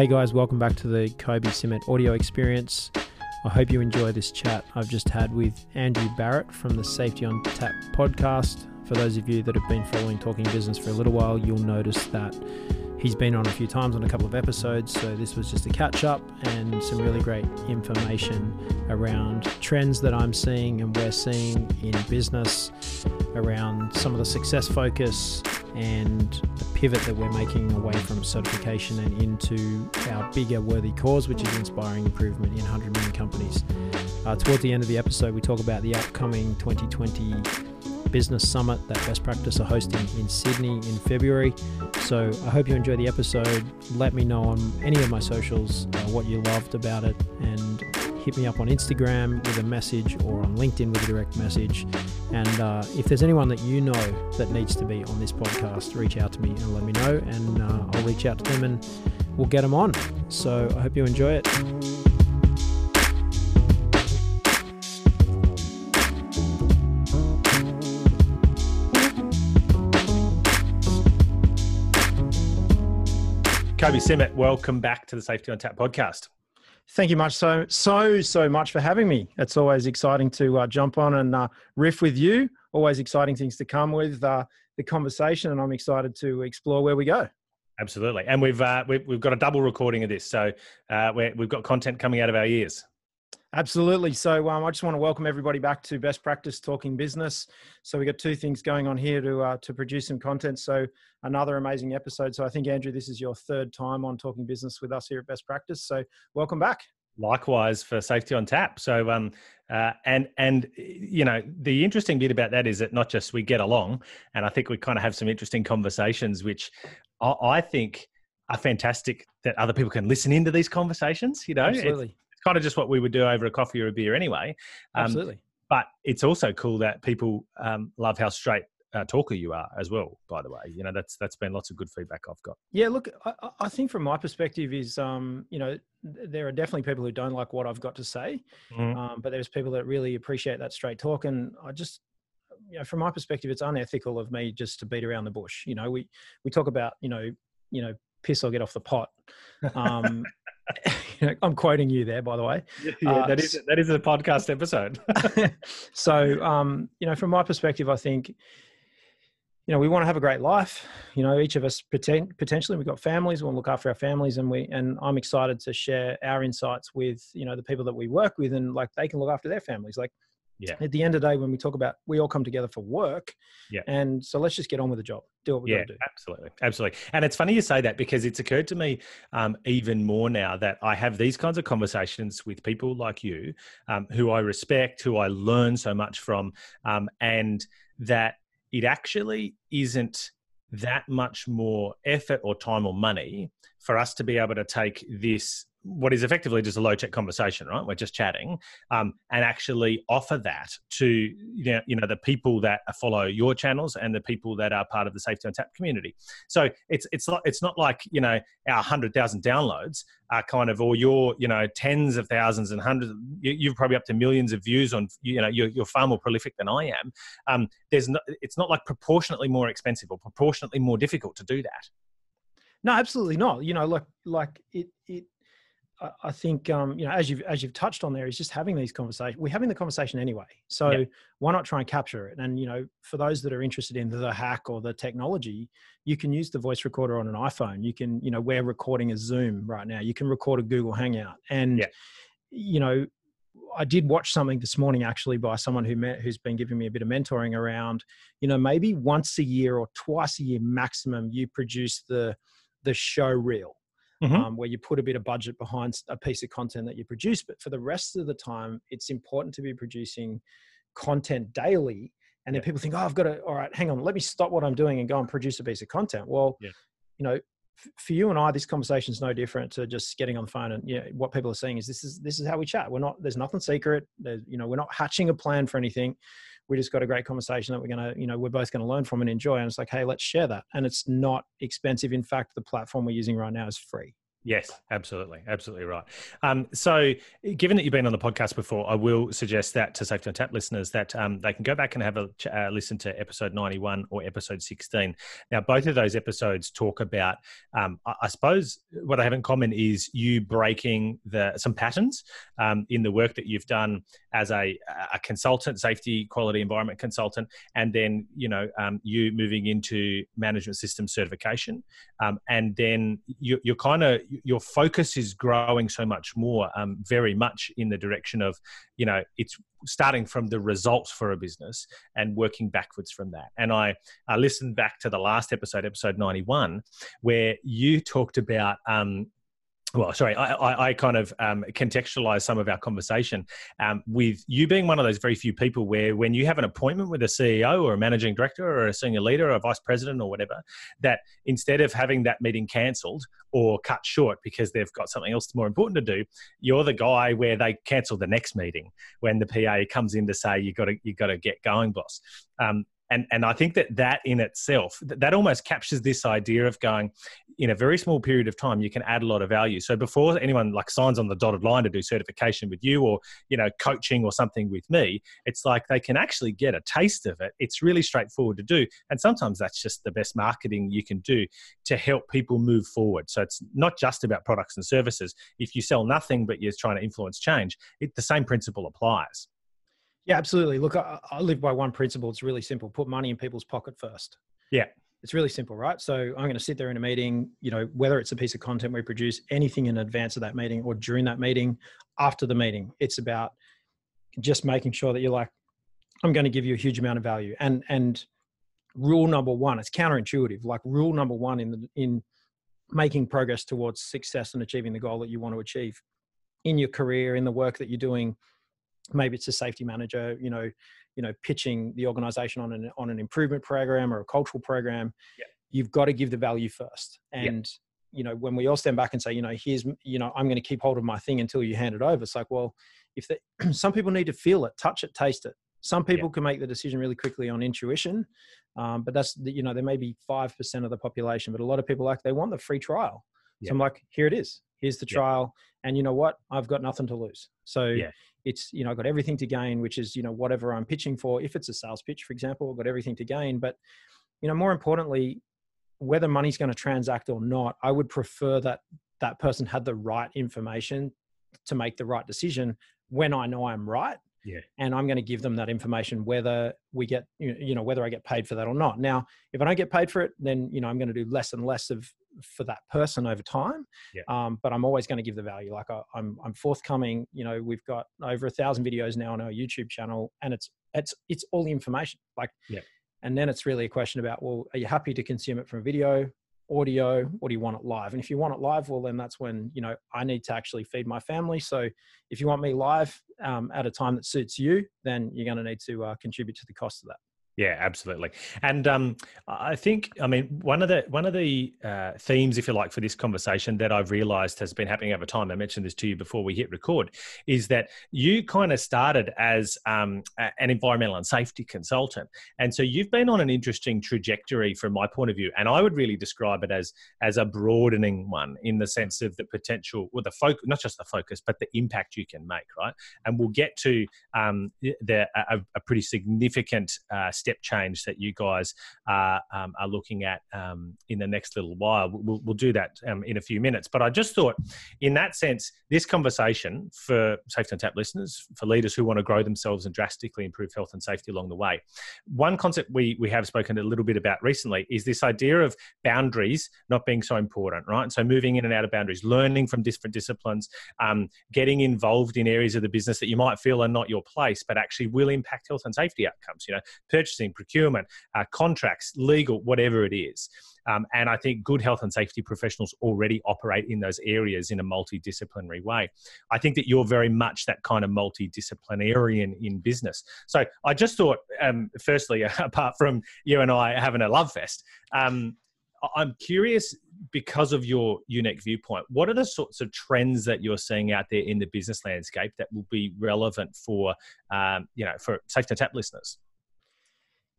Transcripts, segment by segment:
Hey guys, welcome back to the Kobe Cement audio experience. I hope you enjoy this chat I've just had with Andrew Barnett from the Safety on Tap podcast. For those of you that have been following Talking Business for a little while, you'll notice that he's been on a few times on a couple of episodes. So this was just a catch up and some really great information around trends that I'm seeing and we're seeing in business, around some of the success focus and the pivot that we're making away from certification and into our bigger worthy cause, which is inspiring improvement in 100 million companies. Uh, towards the end of the episode, we talk about the upcoming 2020 Business Summit that Best Practice are hosting in Sydney in February. So I hope you enjoy the episode. Let me know on any of my socials uh, what you loved about it and hit me up on Instagram with a message or on LinkedIn with a direct message. And uh, if there's anyone that you know that needs to be on this podcast, reach out to me and let me know, and uh, I'll reach out to them and we'll get them on. So I hope you enjoy it. Kobe Cement, welcome back to the Safety on Tap podcast. Thank you much so so so much for having me. It's always exciting to uh, jump on and uh, riff with you. Always exciting things to come with uh, the conversation, and I'm excited to explore where we go. Absolutely, and we've uh, we've, we've got a double recording of this, so uh, we have got content coming out of our ears. Absolutely. So um, I just want to welcome everybody back to Best Practice Talking Business. So we got two things going on here to uh, to produce some content. So another amazing episode. So I think Andrew, this is your third time on Talking Business with us here at Best Practice. So welcome back. Likewise for Safety on Tap. So um uh, and and you know the interesting bit about that is that not just we get along, and I think we kind of have some interesting conversations, which I, I think are fantastic that other people can listen into these conversations. You know, absolutely kind of just what we would do over a coffee or a beer anyway. Um, Absolutely. But it's also cool that people um, love how straight uh, talker you are as well. By the way, you know that's that's been lots of good feedback I've got. Yeah, look, I, I think from my perspective is, um, you know, there are definitely people who don't like what I've got to say, mm-hmm. um, but there's people that really appreciate that straight talk, and I just you know, from my perspective, it's unethical of me just to beat around the bush. You know, we we talk about you know you know piss or get off the pot. Um, I'm quoting you there, by the way. Yeah, uh, that is that is a podcast episode. so, um, you know, from my perspective, I think, you know, we want to have a great life. You know, each of us poten- potentially we've got families. We want to look after our families, and we and I'm excited to share our insights with you know the people that we work with, and like they can look after their families. Like yeah. At the end of the day, when we talk about we all come together for work. Yeah. And so let's just get on with the job. Do what we yeah, got to do. Absolutely. Absolutely. And it's funny you say that because it's occurred to me um, even more now that I have these kinds of conversations with people like you um, who I respect, who I learn so much from, um, and that it actually isn't that much more effort or time or money for us to be able to take this what is effectively just a low tech conversation, right? We're just chatting, um, and actually offer that to you know, you know the people that follow your channels and the people that are part of the Safety on Tap community. So it's it's not it's not like you know our hundred thousand downloads are kind of or your you know tens of thousands and hundreds. You, are probably up to millions of views on you know you're, you're far more prolific than I am. Um, there's no, it's not like proportionately more expensive or proportionately more difficult to do that. No, absolutely not. You know, like like it it I think um, you know, as you've as you've touched on there, is just having these conversations. We're having the conversation anyway, so why not try and capture it? And you know, for those that are interested in the hack or the technology, you can use the voice recorder on an iPhone. You can, you know, we're recording a Zoom right now. You can record a Google Hangout, and you know, I did watch something this morning actually by someone who met, who's been giving me a bit of mentoring around, you know, maybe once a year or twice a year maximum, you produce the the show reel mm-hmm. um, where you put a bit of budget behind a piece of content that you produce. But for the rest of the time, it's important to be producing content daily. And then yeah. people think, oh, I've got to, all right, hang on, let me stop what I'm doing and go and produce a piece of content. Well, yeah. you know, for you and I, this conversation is no different to just getting on the phone and yeah, what people are saying is this is this is how we chat. We're not there's nothing secret. There's you know we're not hatching a plan for anything. We just got a great conversation that we're gonna you know we're both gonna learn from and enjoy. And it's like hey, let's share that. And it's not expensive. In fact, the platform we're using right now is free. Yes, absolutely, absolutely right. Um, so, given that you've been on the podcast before, I will suggest that to Safety on Tap listeners that um, they can go back and have a uh, listen to episode ninety-one or episode sixteen. Now, both of those episodes talk about, um, I, I, suppose, what they have in common is you breaking the some patterns um, in the work that you've done as a, a consultant, safety, quality, environment consultant, and then you know um, you moving into management system certification, um, and then you, you're kind of your focus is growing so much more, um, very much in the direction of, you know, it's starting from the results for a business and working backwards from that. And I, I listened back to the last episode, episode 91, where you talked about um, well, sorry, I, I, I kind of um, contextualize some of our conversation um, with you being one of those very few people where when you have an appointment with a CEO or a managing director or a senior leader or a vice president or whatever, that instead of having that meeting cancelled or cut short because they've got something else more important to do, you're the guy where they cancel the next meeting when the PA comes in to say you got to you got to get going, boss. Um, and and I think that that in itself that almost captures this idea of going in a very small period of time you can add a lot of value. So before anyone like signs on the dotted line to do certification with you or you know coaching or something with me, it's like they can actually get a taste of it. It's really straightforward to do, and sometimes that's just the best marketing you can do to help people move forward. So it's not just about products and services. If you sell nothing but you're trying to influence change, it, the same principle applies. Yeah, absolutely. Look, I, I live by one principle. It's really simple. Put money in people's pocket first. Yeah. It's really simple, right? So I'm going to sit there in a meeting, you know, whether it's a piece of content we produce, anything in advance of that meeting or during that meeting, after the meeting. It's about just making sure that you're like, I'm going to give you a huge amount of value. And and rule number one, it's counterintuitive. Like rule number one in the in making progress towards success and achieving the goal that you want to achieve in your career, in the work that you're doing, maybe it's a safety manager you know you know pitching the organization on an on an improvement program or a cultural program yeah. you've got to give the value first. And yeah. you know when we all stand back and say you know here's you know i'm going to keep hold of my thing until you hand it over it's like well if the, some people need to feel it touch it taste it. Some people yeah. can make the decision really quickly on intuition um, but that's the, you know there may be 5% of the population but a lot of people like they want the free trial. So i'm like here it is. Here's the trial. And you know what? I've got nothing to lose. So it's you know i've got everything to gain which is you know whatever i'm pitching for. If it's a sales pitch for example i've got everything to gain. But you know more importantly whether money's going to transact or not i would prefer that that person had the right information to make the right decision when i know i'm right yeah. and i'm going to give them that information whether we get you know whether i get paid for that or not. Now if i don't get paid for it then you know i'm going to do less and less of for that person over time. Yeah. Um, but I'm always going to give the value. Like I, am I'm, I'm forthcoming. You know, we've got over a thousand videos now on our YouTube channel, and it's it's it's all the information. Like, yeah. And then it's really a question about, well, are you happy to consume it from video, audio, or do you want it live? And if you want it live, well, then that's when you know I need to actually feed my family. So if you want me live um, at a time that suits you, then you're going to need to uh, contribute to the cost of that. Yeah, absolutely. And um, I think, I mean, one of the one of the uh, themes, if you like, for this conversation that I've realised has been happening over time. I mentioned this to you before we hit record, is that you kind of started as um, an environmental and safety consultant, and so you've been on an interesting trajectory from my point of view. And I would really describe it as as a broadening one in the sense of the potential, or the focus, not just the focus, but the impact you can make, right? And we'll get to um, the a, a pretty significant uh, step change that you guys are, um, are looking at um, in the next little while. We'll, we'll do that um, in a few minutes. But I just thought, in that sense, this conversation for Safety on Tap listeners, for leaders who want to grow themselves and drastically improve health and safety along the way, one concept we, we have spoken a little bit about recently is this idea of boundaries not being so important, right? So moving in and out of boundaries, learning from different disciplines, um, getting involved in areas of the business that you might feel are not your place, but actually will impact health and safety outcomes. You know, purchasing procurement, uh, contracts, legal, whatever it is. Um, and I think good health and safety professionals already operate in those areas in a multidisciplinary way. I think that you're very much that kind of multidisciplinarian in business. So I just thought, um, firstly, apart from you and I having a love fest, um, I'm curious because of your unique viewpoint, what are the sorts of trends that you're seeing out there in the business landscape that will be relevant for, um, you know, for Safety Tap listeners?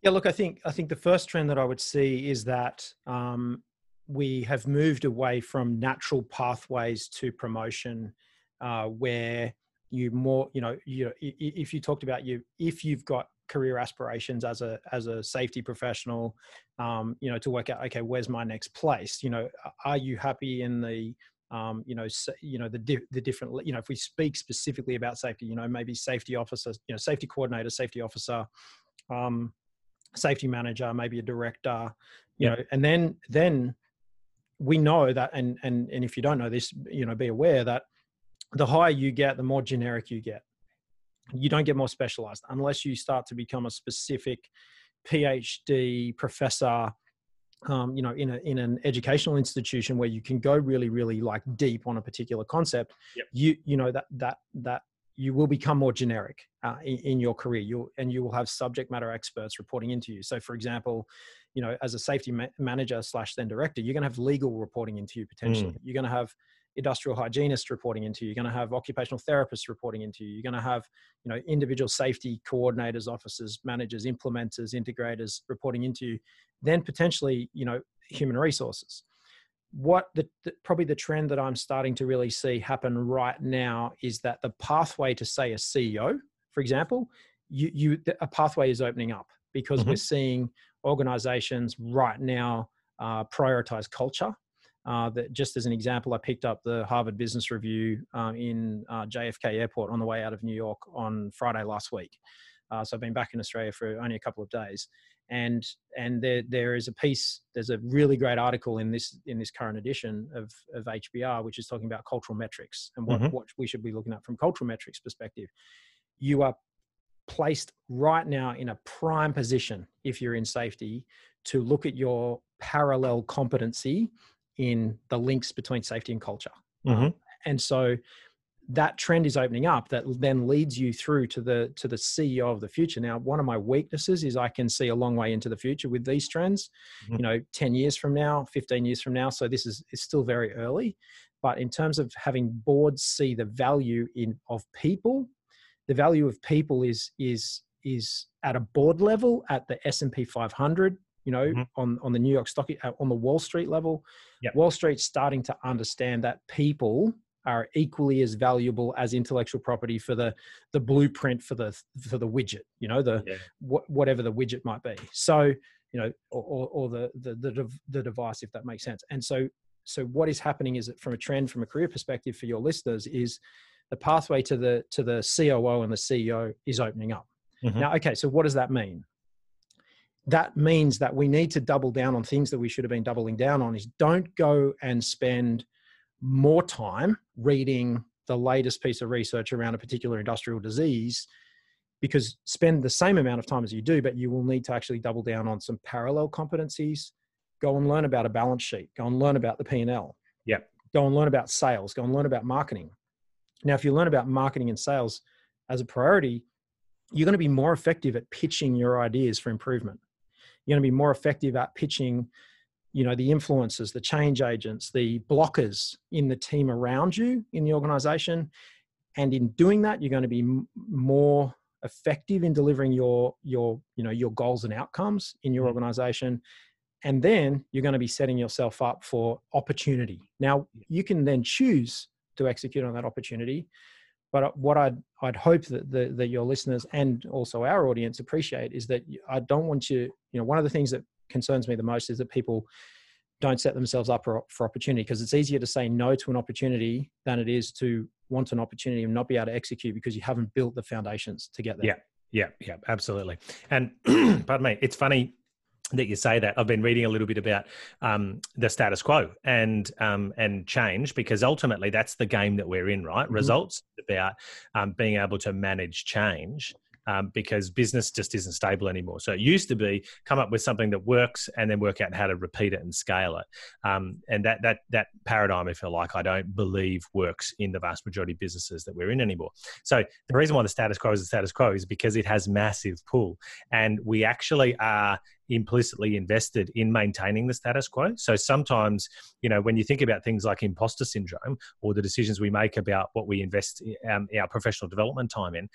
Yeah, look, I think I think the first trend that I would see is that um, we have moved away from natural pathways to promotion, uh, where you more you know you if you talked about you if you've got career aspirations as a as a safety professional um, you know to work out okay where's my next place? You know are you happy in the um, you know you know the di- the different you know if we speak specifically about safety you know maybe safety officer you know safety coordinator safety officer um, safety manager maybe a director you know and then then we know that and and and if you don't know this you know be aware that the higher you get the more generic you get. You don't get more specialized unless you start to become a specific phd professor um, you know in a in an educational institution where you can go really really like deep on a particular concept. Yep. you you know that that that you will become more generic uh, in, in, your career you and you will have subject matter experts reporting into you so for example you know as a safety ma- manager slash then director you're going to have legal reporting into you potentially mm. you're going to have industrial hygienists reporting into you. You're going to have occupational therapists reporting into you. You're going to have, you know, individual safety coordinators, officers, managers, implementers, integrators reporting into you. Then potentially, you know, human resources. What the, the probably the trend that I'm starting to really see happen right now is that the pathway to say a CEO, for example, you you a pathway is opening up because mm-hmm. we're seeing organizations right now uh, prioritize culture uh, that just as an example, I picked up the Harvard Business Review um, in uh, JFK Airport on the way out of New York on Friday last week. Uh, so I've been back in Australia for only a couple of days, and and there there is a piece. There's a really great article in this in this current edition of of HBR, which is talking about cultural metrics and what mm-hmm. what we should be looking at from cultural metrics perspective. You are placed right now in a prime position if you're in safety to look at your parallel competency in the links between safety and culture. Mm-hmm. Um, and so that trend is opening up that then leads you through to the to the ceo of the future now one of my weaknesses is i can see a long way into the future with these trends mm-hmm. you know 10 years from now 15 years from now so this is, is still very early but in terms of having boards see the value in of people the value of people is is is at a board level at the s&p 500 you know mm-hmm. on on the new york stock uh, on the wall street level yep. wall street's starting to understand that people are equally as valuable as intellectual property for the the blueprint for the for the widget you know the yeah. wh- whatever the widget might be so you know or, or the, the the the device if that makes sense and so so what is happening is that from a trend from a career perspective for your listeners is the pathway to the to the COO and the CEO is opening up. Mm-hmm. Now, okay, so what does that mean? that means that we need to double down on things that we should have been doubling down on is don't go and spend more time reading the latest piece of research around a particular industrial disease because spend the same amount of time as you do but you will need to actually double down on some parallel competencies. Go and learn about a balance sheet. Go and learn about the p&l yeah. Go and learn about sales. Go and learn about marketing. Now if you learn about marketing and sales as a priority you're going to be more effective at pitching your ideas for improvement. You're going to be more effective at pitching you know the influencers the change agents the blockers in the team around you in the organization and in doing that you're going to be m- more effective in delivering your your you know your goals and outcomes in your mm-hmm. organization and then you're going to be setting yourself up for opportunity now you can then choose to execute on that opportunity but uh, what I'd I'd hope that the, that your listeners and also our audience appreciate is that I don't want you. You know, one of the things that concerns me the most is that people don't set themselves up for, for opportunity because it's easier to say no to an opportunity than it is to want an opportunity and not be able to execute because you haven't built the foundations to get there. Yeah, yeah, yeah, absolutely. And pardon me, it's funny that you say that. I've been reading a little bit about um, the status quo and um, and change because ultimately that's the game that we're in, right? Mm-hmm. Results about um, being able to manage change um, because business just isn't stable anymore. So it used to be come up with something that works and then work out how to repeat it and scale it. Um, and that that that paradigm, if you like, I don't believe works in the vast majority of businesses that we're in anymore. So the reason why the status quo is the status quo is because it has massive pull, and we actually are implicitly invested in maintaining the status quo. So sometimes, you know, when you think about things like imposter syndrome or the decisions we make about what we invest um, our professional development time in,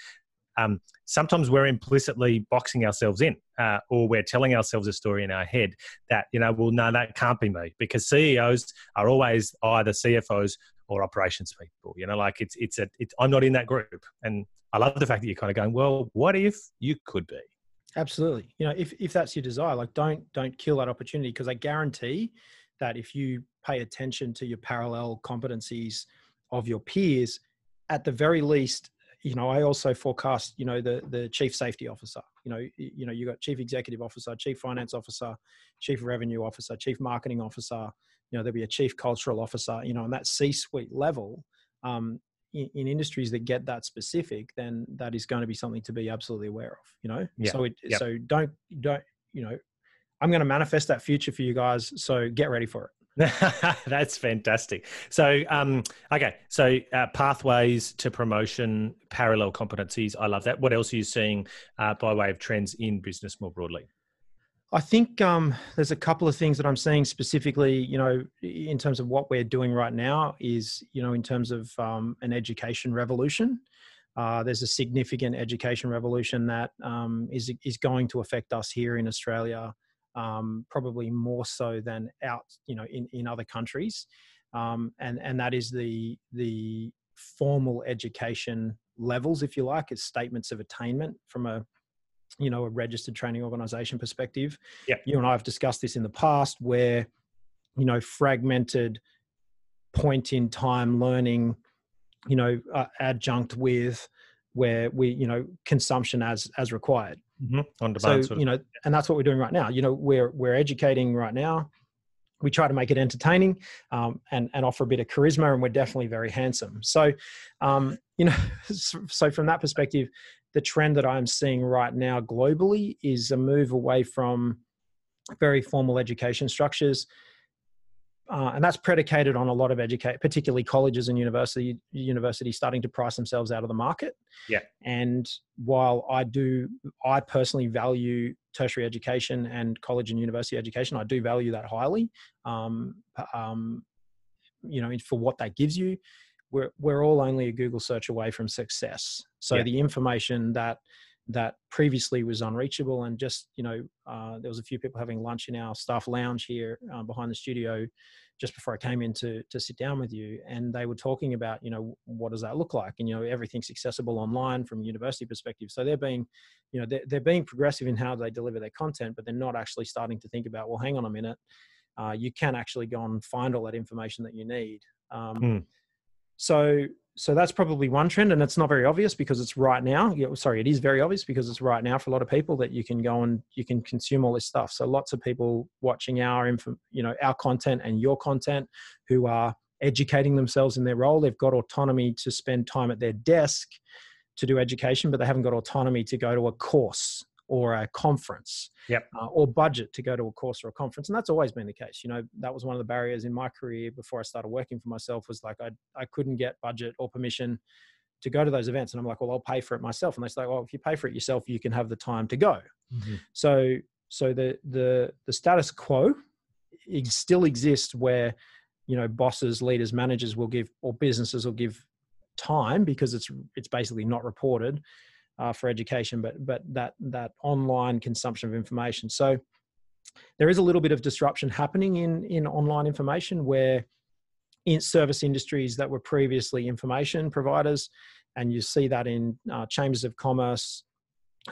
um, sometimes we're implicitly boxing ourselves in, uh, or we're telling ourselves a story in our head that you know, well, no, that can't be me because CEOs are always either CFOs or operations people. You know, like it's it's a it's, I'm not in that group, and I love the fact that you're kind of going, well, what if you could be? Absolutely. You know, if if that's your desire, like don't don't kill that opportunity because I guarantee that if you pay attention to your parallel competencies of your peers, at the very least, you know, I also forecast, you know, the the chief safety officer. You know, you know, you got chief executive officer, chief finance officer, chief revenue officer, chief marketing officer. You know, there'll be a chief cultural officer. You know, on that C-suite level, um, in, in, industries that get that specific, then that is going to be something to be absolutely aware of. You know, yeah. so it, yep. so don't don't you know, I'm going to manifest that future for you guys. So get ready for it. That's fantastic. So, um, okay, so uh, pathways to promotion, parallel competencies. I love that. What else are you seeing uh, by way of trends in business more broadly? I think um, there's a couple of things that I'm seeing specifically, you know, in terms of what we're doing right now is, you know, in terms of um, an education revolution. Uh, there's a significant education revolution that um, is is going to affect us here in Australia um, probably more so than out, you know, in, in other countries. Um, and, and that is the, the formal education levels, if you like, as statements of attainment from a, you know, a registered training organization perspective. Yeah. You and I have discussed this in the past where, you know, fragmented point in time learning, you know, uh, adjunct with where we, you know, consumption as, as required. Mm-hmm. On demand, so you know, and that's what we're doing right now. You know, we're we're educating right now. We try to make it entertaining um, and and offer a bit of charisma, and we're definitely very handsome. So, um, you know, so from that perspective, the trend that I'm seeing right now globally is a move away from very formal education structures uh, and that's predicated on a lot of educate, particularly colleges and university universities starting to price themselves out of the market. Yeah. And while I do, I personally value tertiary education and college and university education. I do value that highly. Um, um, you know, for what that gives you, we're we're all only a Google search away from success. So yeah. the information that that previously was unreachable and just you know uh, there was a few people having lunch in our staff lounge here uh, behind the studio just before i came in to, to sit down with you and they were talking about you know what does that look like? And you know everything's accessible online from university perspective. So they're being you know they're, they're being progressive in how they deliver their content but they're not actually starting to think about well hang on a minute. Uh, you can actually go and find all that information that you need. Um, mm. so so that's probably one trend and it's not very obvious because it's right now. Sorry it is very obvious because it's right now for a lot of people that you can go and you can consume all this stuff. So lots of people watching our info, you know our content and your content who are educating themselves in their role. They've got autonomy to spend time at their desk to do education but they haven't got autonomy to go to a course or a conference yep. Uh, or budget to go to a course or a conference and that's always been the case you know that was one of the barriers in my career before i started working for myself was like i, I couldn't get budget or permission to go to those events and i'm like well i'll pay for it myself and they say well if you pay for it yourself you can have the time to go mm-hmm. so so the the the status quo still exists where you know bosses leaders managers will give or businesses will give time because it's it's basically not reported uh, for education, but but that that online consumption of information. So there is a little bit of disruption happening in in online information where in service industries that were previously information providers, and you see that in uh, chambers of commerce,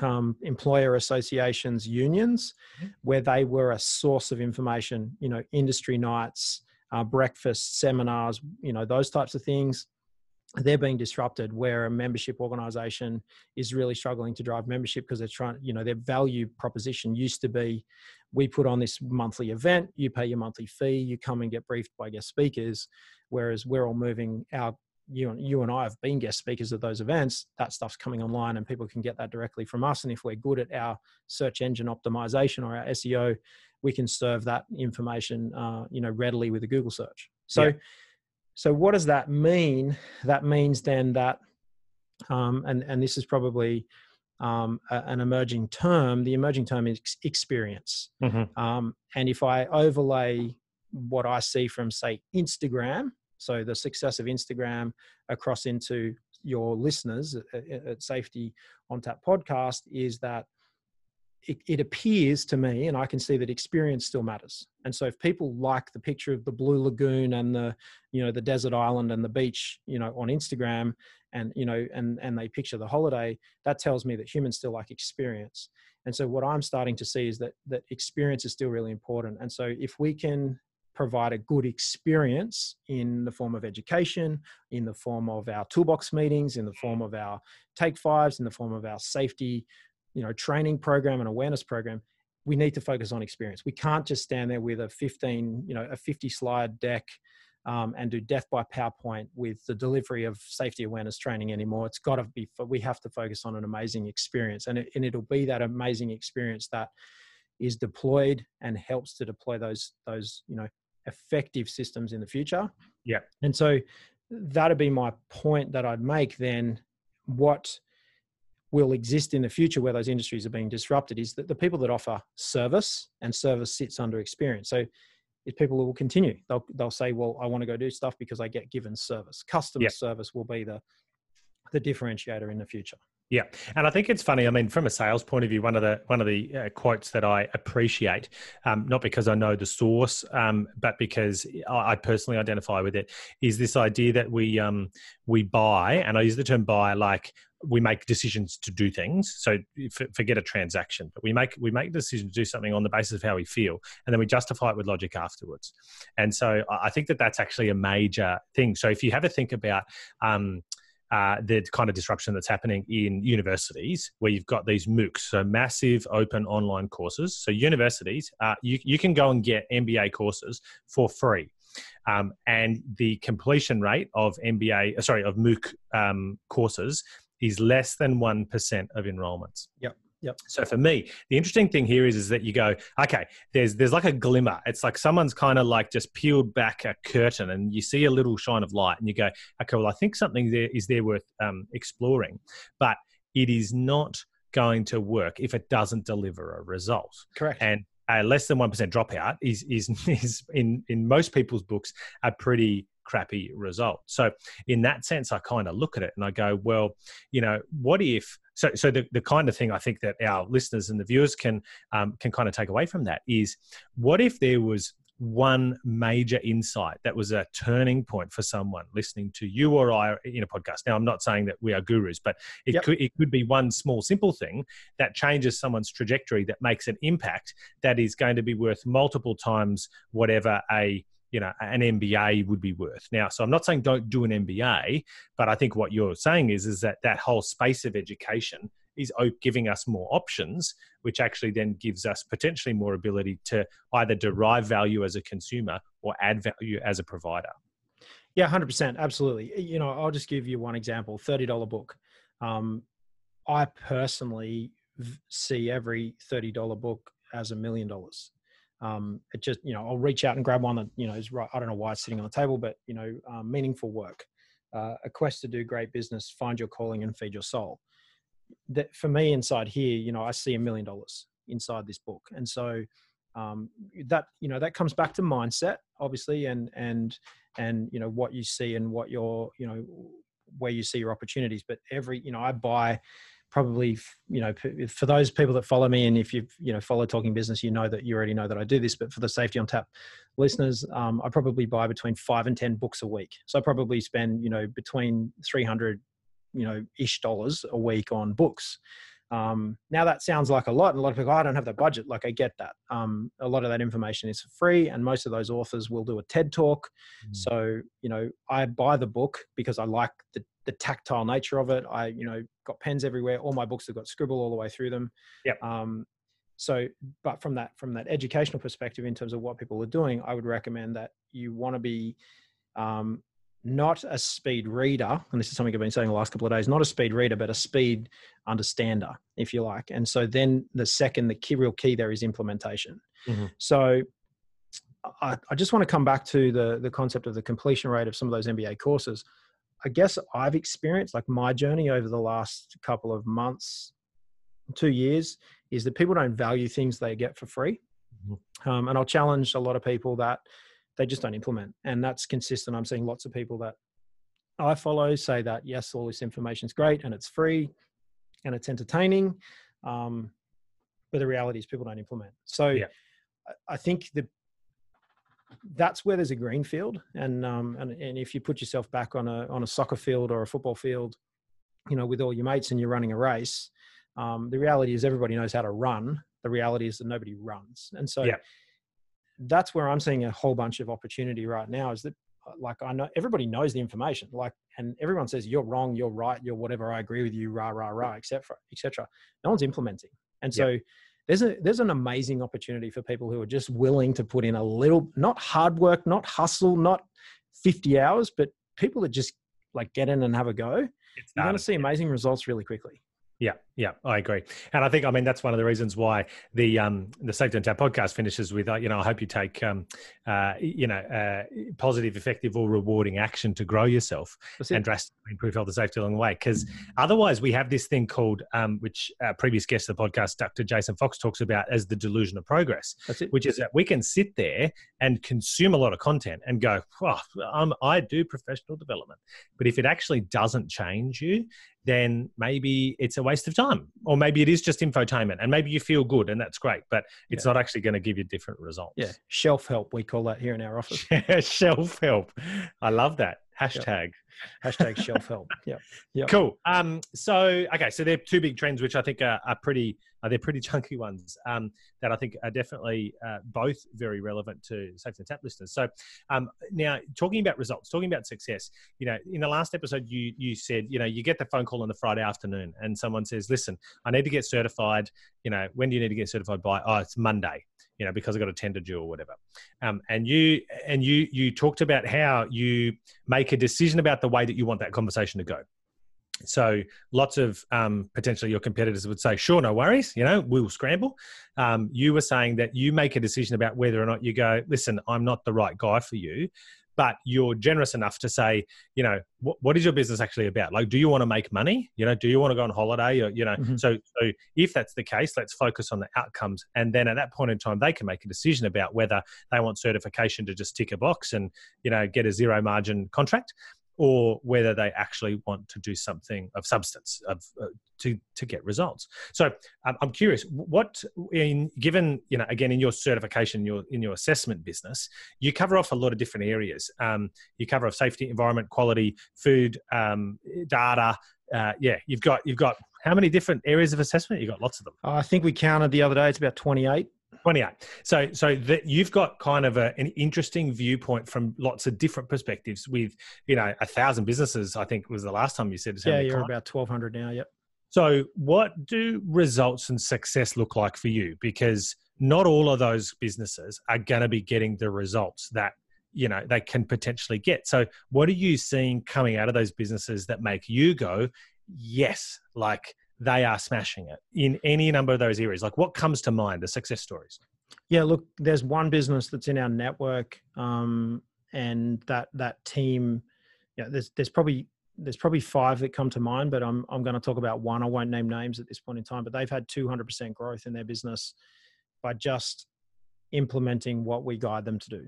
um, employer associations, unions, mm-hmm. where they were a source of information. You know, industry nights, uh, breakfasts, seminars, you know, those types of things they're being disrupted where a membership organization is really struggling to drive membership because they're trying you know their value proposition used to be we put on this monthly event you pay your monthly fee you come and get briefed by guest speakers whereas we're all moving our you and you and I have been guest speakers at those events. That stuff's coming online, and people can get that directly from us. And if we're good at our search engine optimization or our SEO, we can serve that information, uh, you know, readily with a Google search. So, yeah. So what does that mean? That means then that, um, and and this is probably um, a, an emerging term. The emerging term is experience. Mm-hmm. Um, and if I overlay what I see from say Instagram, so the success of Instagram across into your listeners at, at Safety on Tap podcast is that it, it, appears to me, and I can see that experience still matters. And so, if people like the picture of the blue lagoon and the, you know, the desert island and the beach, you know, on Instagram, and you know, and and they picture the holiday, that tells me that humans still like experience. And so, what I'm starting to see is that that experience is still really important. And so, if we can provide a good experience in the form of education, in the form of our toolbox meetings, in the form of our take fives, in the form of our safety you know training program and awareness program we need to focus on experience. We can't just stand there with a 15 you know a 50 slide deck um, and do death by powerpoint with the delivery of safety awareness training anymore. It's got to be we have to focus on an amazing experience and, it, and it'll be that amazing experience that is deployed and helps to deploy those those you know effective systems in the future. Yeah. And so that'd be my point that i'd make then what will exist in the future where those industries are being disrupted is that the people that offer service and service sits under experience. So if people will continue. They'll they'll say, "Well, I want to go do stuff because I get given service." Customer service will be the the differentiator in the future. Yeah, and I think it's funny. I mean, from a sales point of view, one of the one of the uh, quotes that I appreciate, um, not because I know the source, um, but because I, I, personally identify with it, is this idea that we um, we buy, and I use the term buy like we make decisions to do things. So forget a transaction, but we make we make decisions to do something on the basis of how we feel, and then we justify it with logic afterwards. And so I think that that's actually a major thing. So if you have a think about um, uh, the kind of disruption that's happening in universities where you've got these MOOCs, so massive open online courses. So universities, uh, you, you can go and get MBA courses for free. Um, and the completion rate of MBA, sorry, of MOOC um, courses is less than 1% of enrollments. Yep. Yep. So for me, the interesting thing here is, is that you go, okay, there's there's like a glimmer. It's like someone's kind of like just peeled back a curtain, and you see a little shine of light, and you go, okay, well, I think something there is there worth um, exploring, but it is not going to work if it doesn't deliver a result. Correct. And a less than one percent dropout is is is in in most people's books a pretty crappy result. So in that sense, I kind of look at it and I go, well, you know, what if? So, so the, the kind of thing I think that our listeners and the viewers can um, can kind of take away from that is, what if there was one major insight that was a turning point for someone listening to you or I in a podcast. Now, I'm not saying that we are gurus, but it yep. could it could be one small simple thing that changes someone's trajectory that makes an impact that is going to be worth multiple times whatever a you know an MBA would be worth. Now, so I'm not saying don't do an MBA, but I think what you're saying is is that that whole space of education is giving us more options, which actually then gives us potentially more ability to either derive value as a consumer or add value as a provider. Yeah, hundred percent, absolutely. You know, I'll just give you one example: thirty dollar book. Um, I personally see every thirty dollar book as a million dollars um, it just you know I'll reach out and grab one that you know is right. I don't know why it's sitting on the table, but you know um, meaningful work, uh, a quest to do great business, find your calling and feed your soul. That for me inside here, you know, I see a million dollars inside this book, and so um, that you know that comes back to mindset, obviously, and and and you know what you see and what your you know where you see your opportunities. But every you know I buy probably you know for those people that follow me and if you've you know follow talking business you know that you already know that i do this but for the safety on tap listeners um, i probably buy between five and ten books a week. So i probably spend you know between 300 you know ish dollars a week on books um, now that sounds like a lot and a lot of people oh, i don't have the budget like i get that um, a lot of that information is free and most of those authors will do a ted talk mm. so you know i buy the book because i like the the tactile nature of it. I, you know, got pens everywhere. All my books have got scribble all the way through them. Yeah. Um, so, but from that from that educational perspective, in terms of what people are doing, I would recommend that you want to be um, not a speed reader, and this is something I've been saying the last couple of days, not a speed reader, but a speed understander, if you like. And so then the second, the key real key there is implementation. Mm-hmm. So I, I, just want to come back to the the concept of the completion rate of some of those MBA courses. I guess I've experienced like my journey over the last couple of months, two years, is that people don't value things they get for free. Mm-hmm. Um, and I'll challenge a lot of people that they just don't implement. And that's consistent. I'm seeing lots of people that I follow say that yes, all this information is great and it's free and it's entertaining, um, but the reality is people don't implement. So Yeah. I- think the that's where there's a green field, and um, and and if you put yourself back on a on a soccer field or a football field, you know, with all your mates and you're running a race, um, the reality is everybody knows how to run. The reality is that nobody runs, and so Yeah. That's where I'm seeing a whole bunch of opportunity right now. Is that uh, like I know everybody knows the information, like, and everyone says you're wrong, you're right, you're whatever. I agree with you, rah rah rah, etc. etc. No one's implementing, and so there's a there's an amazing opportunity for people who are just willing to put in a little, not hard work, not hustle, not 50 hours, but people that just like get in and have a go. It's You're going to see amazing results really quickly. Yeah, yeah, I agree, and I think I mean that's one of the reasons why the um, the Safety on Tap podcast finishes with uh, you know I hope you take um, uh, you know uh, positive, effective, or rewarding action to grow yourself and drastically improve health and safety along the way. Because otherwise, we have this thing called um, which previous guest of the podcast, Dr. Jason Fox, talks about as the delusion of progress, That's it. which is that we can sit there and consume a lot of content and go, oh, um, I do professional development. But if it actually doesn't change you, then maybe it's a waste of time. Or maybe it is just infotainment and maybe you feel good and that's great, but it's not actually going to give you different results. Yeah, shelf help we call that here in our office. Yeah, Shelf help. I love that. Hashtag. Hashtag shelf help. Yeah. Yep. Cool. Um, so okay, so they're two big trends, which I think are, are pretty, are they're pretty chunky ones um, that I think are definitely uh, both very relevant to Safe and tap listeners. So um, now talking about results, talking about success. You know, in the last episode, you you said you know you get the phone call on the Friday afternoon, and someone says, "Listen, I need to get certified. You know, when do you need to get certified by? Oh, it's Monday." You know, because I got a tender due or whatever. Um, and you and you you talked about how you make a decision about the way that you want that conversation to go. So lots of um, potentially your competitors would say, "Sure, no worries. You know, we'll scramble." Um, you were saying that you make a decision about whether or not you go. Listen, I'm not the right guy for you, but you're generous enough to say, you know, what, what is your business actually about? Like, do you want to make money? You know, do you want to go on holiday? Or you know, Mhm. so so if that's the case, let's focus on the outcomes, and then at that point in time, they can make a decision about whether they want certification to just tick a box and you know get a zero margin contract or whether they actually want to do something of substance of uh, to to get results. So um, I'm curious, what in given you know again in your certification, your in your assessment business, you cover off a lot of different areas. Um, you cover off safety, environment, quality, food, um, data. Uh, yeah, you've got you've got how many different areas of assessment? You've got lots of them. I think we counted the other day. It's about 28. 28 so so that you've got kind of a, an interesting viewpoint from lots of different perspectives with you know a thousand businesses i think was the last time you said Yeah, you're clients. about 1,200 now. Yep. so what do results and success look like for you because not all of those businesses are going to be getting the results that you know they can potentially get so what are you seeing coming out of those businesses that make you go yes like they are smashing it in any number of those areas like what comes to mind the success stories Yeah, look, there's one business that's in our network, um, and that that team, yeah, there's there's probably there's probably five that come to mind, but I'm I'm going to talk about one. I won't name names at this point in time, but they've had 200% growth in their business by just implementing what we guide them to do.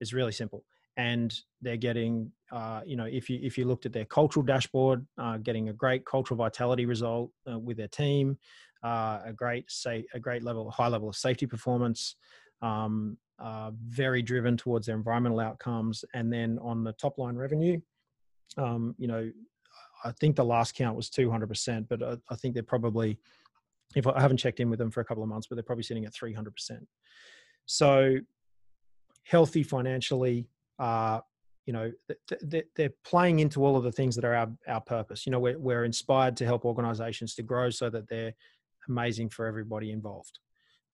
It's really simple, and they're getting, uh, you know, if you if you looked at their cultural dashboard, uh, getting a great cultural vitality result uh, with their team, uh, a great say a great level, high level of safety performance, um, uh, very driven towards their environmental outcomes, and then on the top line revenue, um, you know, I think the last count was 200%, but I, I think they're probably, if I, I haven't checked in with them for a couple of months, but they're probably sitting at 300%. So healthy financially, uh, you know, th- th- they're playing into all of the things that are our, our purpose. You know, we're, we're inspired to help organizations to grow so that they're amazing for everybody involved.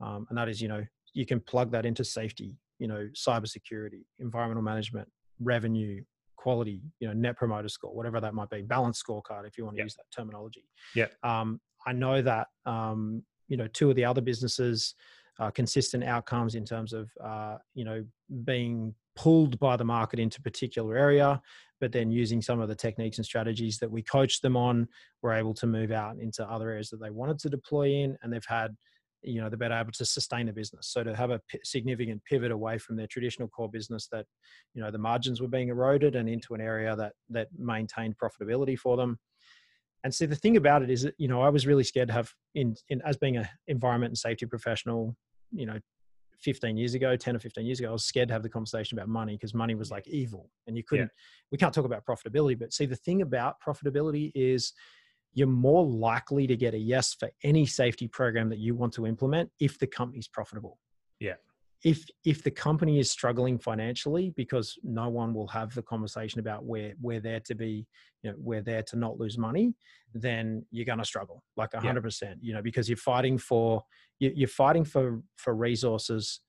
Um, and that is, you know, you can plug that into safety, you know, cybersecurity, environmental management, revenue, quality, you know, net promoter score, whatever that might be, balance scorecard, if you want to Yeah. use that terminology. Yeah. Um, I know that, um, you know, two of the other businesses, uh, consistent outcomes in terms of, uh, you know, being pulled by the market into a particular area, but then using some of the techniques and strategies that we coached them on, were able to move out into other areas that they wanted to deploy in. And they've had you know the better able to sustain the business so to have a p- significant pivot away from their traditional core business that you know the margins were being eroded and into an area that that maintained profitability for them and so the thing about it is that you know i was really scared to have in, in as being an environment and safety professional you know 15 years ago 10 or 15 years ago i was scared to have the conversation about money because money was like evil and you couldn't yeah. we can't talk about profitability but see the thing about profitability is you're more likely to get a yes for any safety program that you want to implement if the company's profitable. Yeah. If if the company is struggling financially because no one will have the conversation about where we're there to be, you know, we're there to not lose money, then you're going to struggle like a hundred percent. You know, because you're fighting for you're fighting for for resources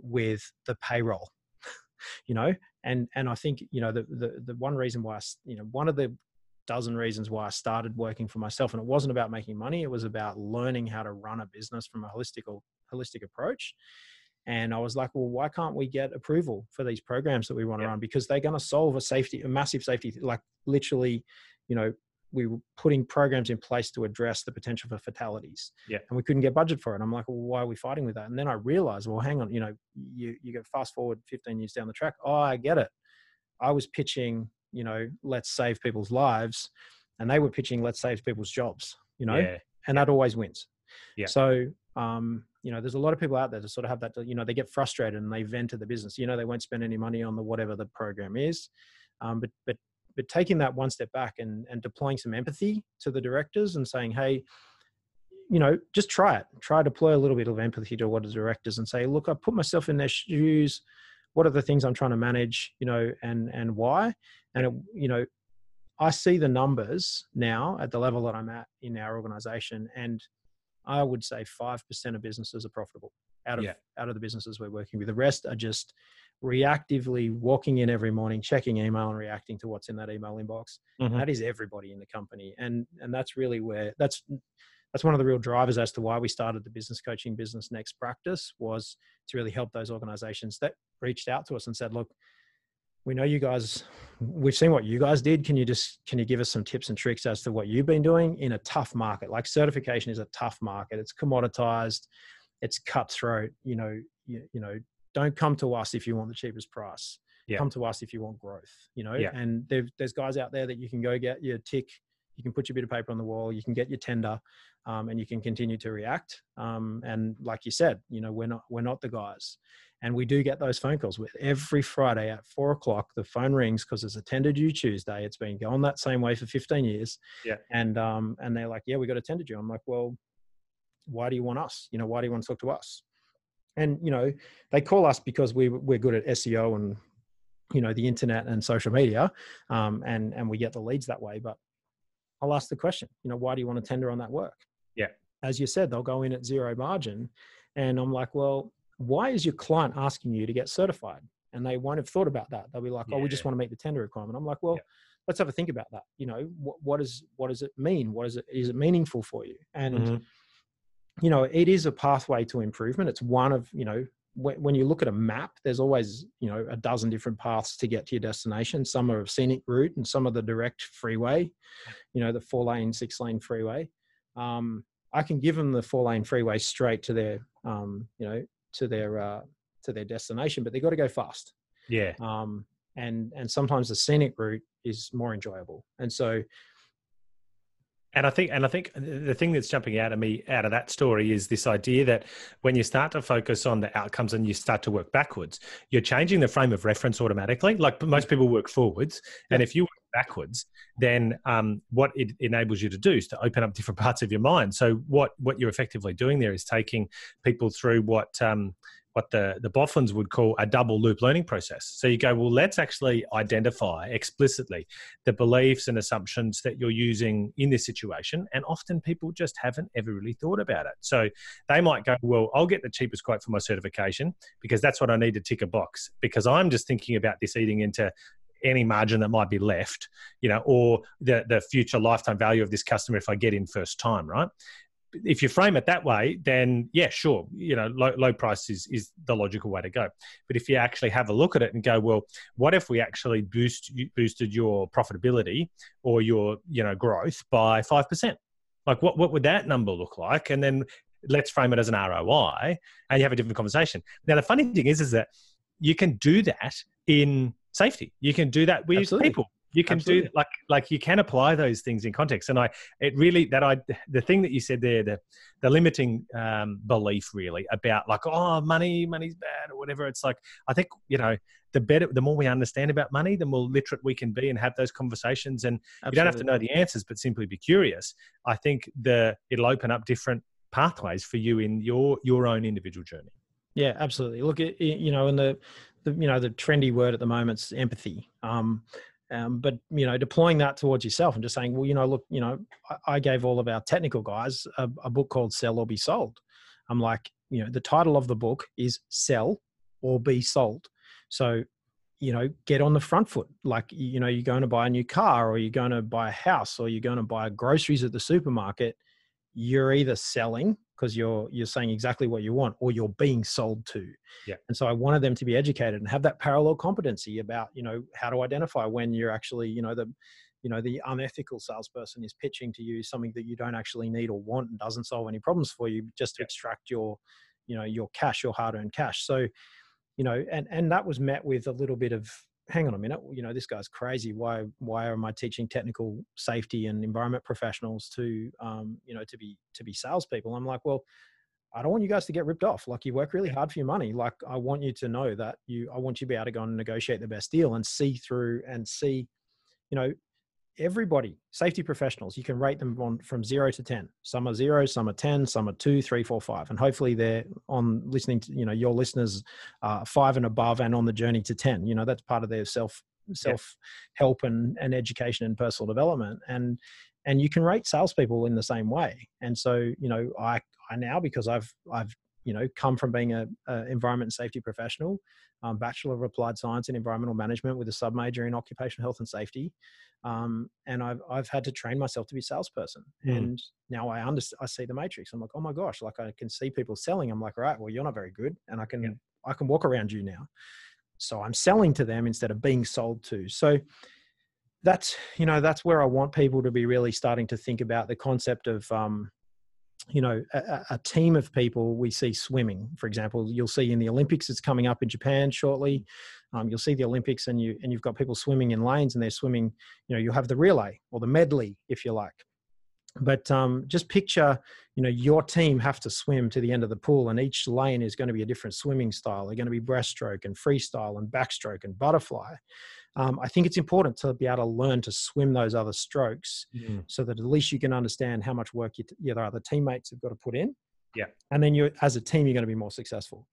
with the payroll. you know, and and I think you know the the the one reason why I, you know one of the dozen reasons why I started working for myself. And it wasn't about making money, it was about learning how to run a business from a holistic holistic approach. And I was like, well, why can't we get approval for these programs that we want to run? Because they're going to solve a safety, a massive safety, like literally, you know, we were putting programs in place to address the potential for fatalities. Yeah. And we couldn't get budget for it. I'm like, well, why are we fighting with that? And then I realized, well, hang on, you know, you, you go fast forward 15 years down the track. Oh, I get it. I was pitching you know, let's save people's lives, and they were pitching, let's save people's jobs, you know, yeah. and that always wins. Yeah. So, um, you know, there's a lot of people out there that sort of have that, you know, they get frustrated and they vent to the business. You know, they won't spend any money on the whatever the program is, um, but but but taking that one step back and and deploying some empathy to the directors and saying, hey, you know, just try it. Try deploy a little bit of empathy to what the directors and say, look, I put myself in their shoes what are the things i'm trying to manage you know and and why and it, you know i see the numbers now at the level that i'm at in our organization and i would say 5% of businesses are profitable out of yeah. out of the businesses we're working with the rest are just reactively walking in every morning checking email and reacting to what's in that email inbox mm-hmm. that is everybody in the company and and that's really where that's that's one of the real drivers as to why we started the business coaching business next practice was to really help those organizations that reached out to us and said look we know you guys we've seen what you guys did. Can you just can you give us some tips and tricks as to what you've been doing in a tough market? Like certification is a tough market. It's commoditized. It's cutthroat. You know you, you know don't come to us if you want the cheapest price. Yeah. come to us if you want growth you know? Yeah. and there's guys out there that you can go get your tick you can put your bit of paper on the wall you can get your tender um, and you can continue to react. Um, and like you said, you know, we're not we're not the guys, and we do get those phone calls with every Friday at four o'clock. The phone rings because it's a tender due Tuesday. It's been going that same way for fifteen years. Yeah. And um, and they're like, yeah, we got a tender due. I'm like, well, why do you want us? You know, why do you want to talk to us? And you know, they call us because we we're good at SEO and you know the internet and social media, um, and and we get the leads that way. But I'll ask the question, you know, why do you want to tender on that work? Yeah. As you said, they'll go in at zero margin. And I'm like, well, why is your client asking you to get certified? And they won't have thought about that. They'll be like, yeah. oh, we just want to meet the tender requirement. I'm like, well, yeah. let's have a think about that. You know, what, what is what does it mean? What is it? Is it meaningful for you? And mm-hmm. you know, it is a pathway to improvement. It's one of you know when you look at a map, there's always you know a dozen different paths to get to your destination. Some are a scenic route, and some are the direct freeway. You know, the four lane, six lane freeway um, I can give them the four lane freeway straight to their, um, you know, to their uh, to their destination, but they've got to go fast. Yeah. Um, and and sometimes the scenic route is more enjoyable, and so. And I think, and I think the thing that's jumping out of me out of that story is this idea that when you start to focus on the outcomes and you start to work backwards, you're changing the frame of reference automatically. Like most people work forwards, and if you work backwards, then um, what it enables you to do is to open up different parts of your mind. So what what you're effectively doing there is taking people through what um, what the the Boffins would call a double loop learning process. So you go, well, let's actually identify explicitly the beliefs and assumptions that you're using in this situation, and often people just haven't ever really thought about it. So they might go, well, I'll get the cheapest quote for my certification because that's what I need to tick a box because I'm just thinking about this eating into any margin that might be left, you know, or the the future lifetime value of this customer if I get in first time, right? If you frame it that way, then yeah, sure, you know, low, low price is is the logical way to go. But if you actually have a look at it and go, well, what if we actually boost boosted your profitability or your you know growth by five percent? Like what what would that number look like? And then let's frame it as an ROI, and you have a different conversation. Now, the funny thing is, is that you can do that in safety. You can do that with Absolutely. people you can Absolutely. do like like you can apply those things in context. And i it really that i the thing that you said there the the limiting um, belief really about like oh money money's bad or whatever. It's like i think you know the better the more we understand about money the more literate we can be and have those conversations. And Absolutely. you don't have to know the answers but simply be curious. I think the it'll open up different pathways for you in your your own individual journey. Yeah absolutely. Look at you know in the the you know the trendy word at the moment is empathy. Um um, but you know, deploying that towards yourself and just saying, well, you know, look, you know, I, gave all of our technical guys a, a, book called "Sell or Be Sold." I'm like, you know, the title of the book is "Sell or Be Sold." So, you know, get on the front foot. Like, you know, you're going to buy a new car, or you're going to buy a house, or you're going to buy groceries at the supermarket. You're either selling because you're you're saying exactly what you want or you're being sold to. Yeah. And so i wanted them to be educated and have that parallel competency about you know how to identify when you're actually you know the you know the unethical salesperson is pitching to you something that you don't actually need or want and doesn't solve any problems for you just to yeah. extract your you know your cash your hard earned cash. So you know and and that was met with a little bit of hang on a minute, you know, this guy's crazy. Why, why am I teaching technical safety and environment professionals to, um, you know, to be, to be salespeople? I'm like, well, I don't want you guys to get ripped off. Like you work really hard for your money. Like I want you to know that you, I want you to be able to go and negotiate the best deal and see through and see, you know, everybody, safety professionals, you can rate them on from zero to 10. Some are zero, some are 10, some are two, three, four, five. And hopefully they're on listening to, you know, your listeners uh, five and above and on the journey to 10. You know, that's part of their self self help and, and education and personal development. And and you can rate salespeople in the same way. And so, you know, I I now because I've I've you know come from being a, a environment and safety professional um, bachelor of applied science in environmental management with a sub major in occupational health and safety um, and I've I've had to train myself to be a salesperson. Mm. And now I understand. I see the matrix. I'm like, oh my gosh, like I can see people selling. I'm like, right, well, you're not very good, and I can yeah. I can walk around you now. So I'm selling to them instead of being sold to. So that's you know that's where I want people to be really starting to think about the concept of um, you know a, a, team of people we see swimming for example. You'll see in the olympics it's coming up in japan shortly. Um, you'll see the olympics and you and you've got people swimming in lanes and they're swimming you know you'll have the relay or the medley if you like. But um, just picture you know your team have to swim to the end of the pool and each lane is going to be a different swimming style. They're going to be breaststroke and freestyle and backstroke and butterfly um, I think it's important to be able to learn to swim those other strokes mm. so that at least you can understand how much work your, other teammates have got to put in. Yeah. And then you, as a team, you're going to be more successful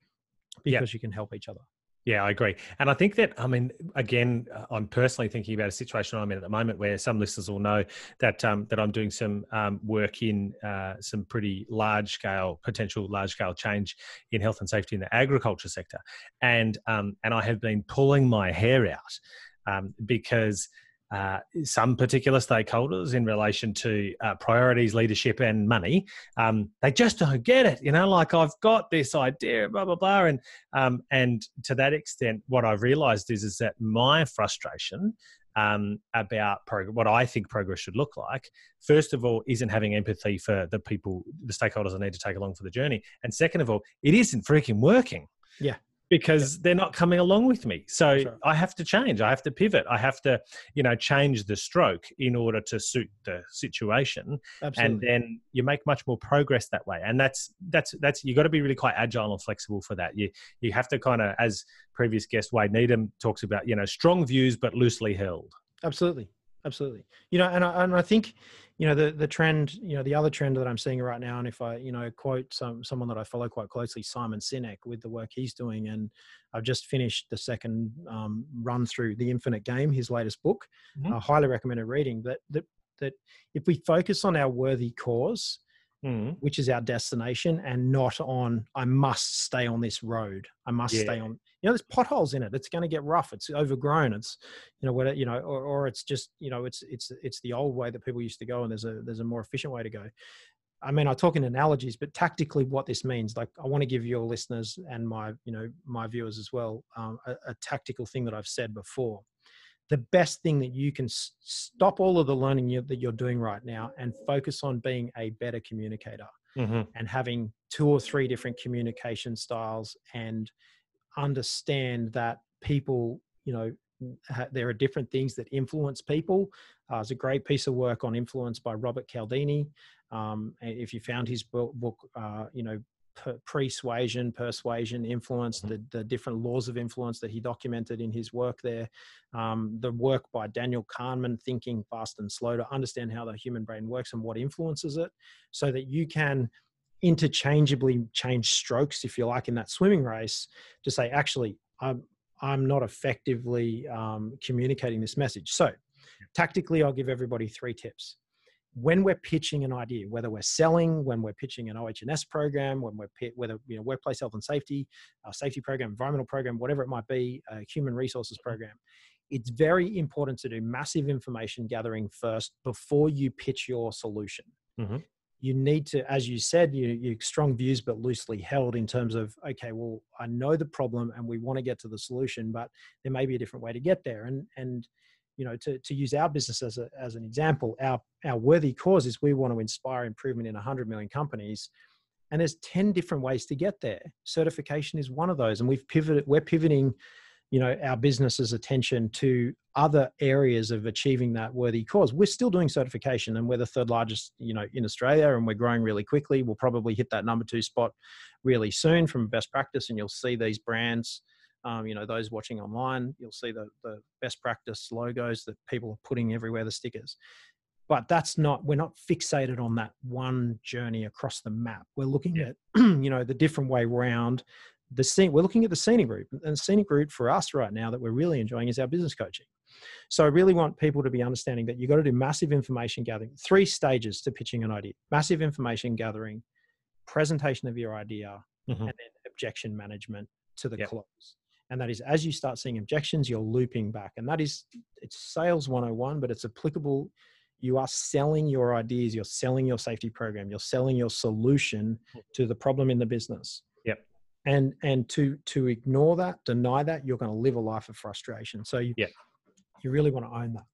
because yeah. you can help each other. Yeah, I agree. And I think that, I mean, again, uh, I'm personally thinking about a situation I'm in at the moment where some listeners will know that um, that I'm doing some um, work in uh, some pretty large scale, potential large scale change in health and safety in the agriculture sector. And, um, and I have been pulling my hair out um, because uh, some particular stakeholders in relation to uh, priorities, leadership, and money, um, they just don't get it. You know, like I've got this idea, blah blah blah, and um, and to that extent, what I've realised is is that my frustration um, about prog- what I think progress should look like, first of all, isn't having empathy for the people, the stakeholders I need to take along for the journey, and second of all, it isn't freaking working. Yeah because they're not coming along with me. So sure. I have to change. I have to pivot. I have to, you know, change the stroke in order to suit the situation. Absolutely. And then you make much more progress that way. And that's that's that's you got to be really quite agile and flexible for that. You you have to kind of, as previous guest Wade Needham talks about, you know, strong views but loosely held. Absolutely absolutely you know and I, and I think you know the the trend you know the other trend that i'm seeing right now and if i you know quote some someone that i follow quite closely simon sinek with the work he's doing and i've just finished the second um, run through the infinite game his latest book mm-hmm. uh, highly recommended reading that that that if we focus on our worthy cause mm. which is our destination, and not on I must stay on this road. I must yeah. stay on. You know, there's potholes in it. It's going to get rough. It's overgrown. It's you know what you know, or, or it's just you know, it's it's it's the old way that people used to go, and there's a there's a more efficient way to go. I mean, I talk in analogies, but tactically, what this means, like, I want to give your listeners and my, you know, my viewers as well, um, a, a, tactical thing that I've said before the best thing that you can stop all of the learning you, that you're doing right now and focus on being a better communicator. mm-hmm. and having two or three different communication styles and understand that people, you know, there are different things that influence people. Uh, there's a great piece of work on influence by Robert Cialdini. Um, if you found his book, book uh, you know, persuasion, persuasion, influence, mm-hmm. the, the different laws of influence that he documented in his work there. Um, the work by Daniel Kahneman, Thinking Fast and Slow, to understand how the human brain works and what influences it, so that you can interchangeably change strokes, if you like, in that swimming race to say, actually, I'm, I'm not effectively um, communicating this message. So, tactically, I'll give everybody three tips when we're pitching an idea, whether we're selling, when we're pitching an OH&S program, when we're whether you know workplace health and safety, a safety program, environmental program, whatever it might be, a human resources mm-hmm. program, it's very important to do massive information gathering first before you pitch your solution. Mm-hmm. You need to, as you said, you, you strong views but loosely held in terms of okay, well, I know the problem and we want to get to the solution, but there may be a different way to get there, and and you know, to, to use our business as, a, as an example, our, our worthy cause is we want to inspire improvement in 100 million companies. And there's 10 different ways to get there. Certification is one of those. And we've pivoted, we're pivoting, you know, our business's attention to other areas of achieving that worthy cause. We're still doing certification and we're the third largest, you know, in Australia and we're growing really quickly. We'll probably hit that number two spot really soon from best practice. And you'll see these brands, um, you know, those watching online, you'll see the, the best practice logos that people are putting everywhere, the stickers. But that's not, we're not fixated on that one journey across the map. We're looking yeah. at, you know, the different way round the scene. We're looking at the scenic route. And the scenic route for us right now that we're really enjoying is our business coaching. So I really want people to be understanding that you've got to do massive information gathering, three stages to pitching an idea massive information gathering, presentation of your idea, mm-hmm. and then objection management to the yep. close and that is as you start seeing objections you're looping back. And that is it's sales 101 but it's applicable. You are selling your ideas. You're selling your safety program. You're selling your solution to the problem in the business. Yep. And and to to ignore that deny that you're going to live a life of frustration. So you yep. you really want to own that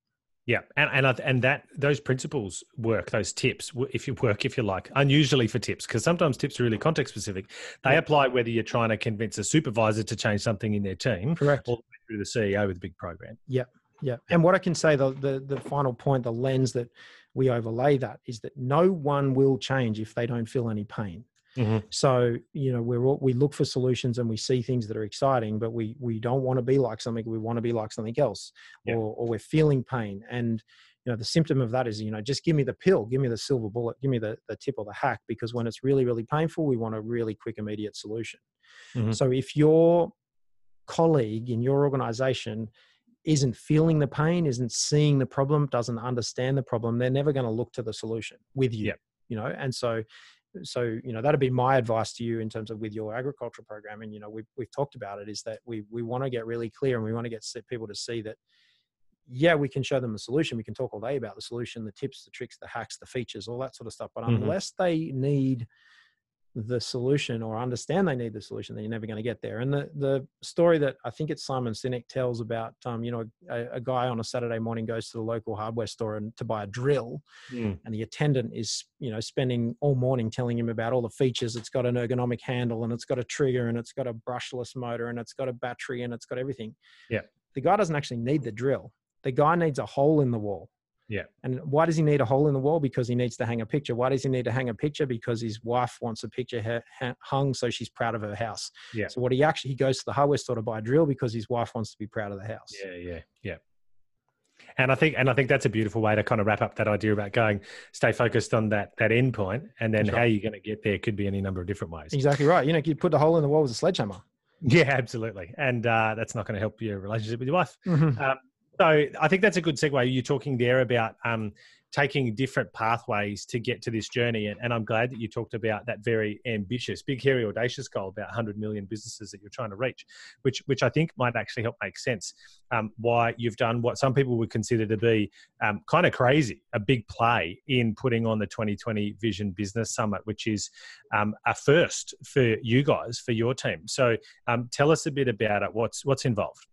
yeah, and and and that those principles work. Those tips, if you work, if you like, unusually for tips, because sometimes tips are really context specific. They yeah. apply whether you're trying to convince a supervisor to change something in their team, correct, or through the CEO with a big program. Yeah, yeah. And what I can say, the the the final point, the lens that we overlay that is that no one will change if they don't feel any pain. Mm-hmm. So you know we're all, we look for solutions and we see things that are exciting, but we we don't want to be like something. We want to be like something else, yeah. or or we're feeling pain. And you know the symptom of that is you know just give me the pill, give me the silver bullet, give me the the tip or the hack. Because when it's really really painful, we want a really quick immediate solution. Mm-hmm. So if your colleague in your organization isn't feeling the pain, isn't seeing the problem, doesn't understand the problem, they're never going to look to the solution with you. You know, and so so you know that'd be my advice to you in terms of with your agriculture program and you know we've, we've talked about it is that we we want to get really clear and we want to get people to see that yeah we can show them the solution we can talk all day about the solution the tips the tricks the hacks the features all that sort of stuff but mm-hmm. unless they need the solution or understand they need the solution, then you're never going to get there. And the the story that I think it's Simon Sinek tells about, um, you know, a, a, guy on a Saturday morning goes to the local hardware store and to buy a drill, mm. and the attendant is, you know, spending all morning telling him about all the features. It's got an ergonomic handle, and it's got a trigger, and it's got a brushless motor, and it's got a battery, and it's got everything. Yeah. The guy doesn't actually need the drill. The guy needs a hole in the wall yeah. And why does he need a hole in the wall? Because he needs to hang a picture. Why does he need to hang a picture? Because his wife wants a picture hung so she's proud of her house. Yeah. So what he actually he goes to the hardware store to buy a drill because his wife wants to be proud of the house. Yeah, yeah, yeah. And I think and I think that's a beautiful way to kind of wrap up that idea about going stay focused on that that end point and then how you're going to get there could be any number of different ways. Exactly right. You know, you put the hole in the wall with a sledgehammer. Yeah, absolutely. And uh, that's not going to help your relationship with your wife. Mm-hmm. Um, so I think that's a good segue. You're talking there about um, taking different pathways to get to this journey. And, and, I'm glad that you talked about that very ambitious, big, hairy, audacious goal about 100 million businesses that you're trying to reach, which, which I think might actually help make sense um, why you've done what some people would consider to be um, kind of crazy, a big play in putting on the 2020 Vision Business Summit, which is um, a first for you guys, for your team. So um, tell us a bit about it. What's, what's involved?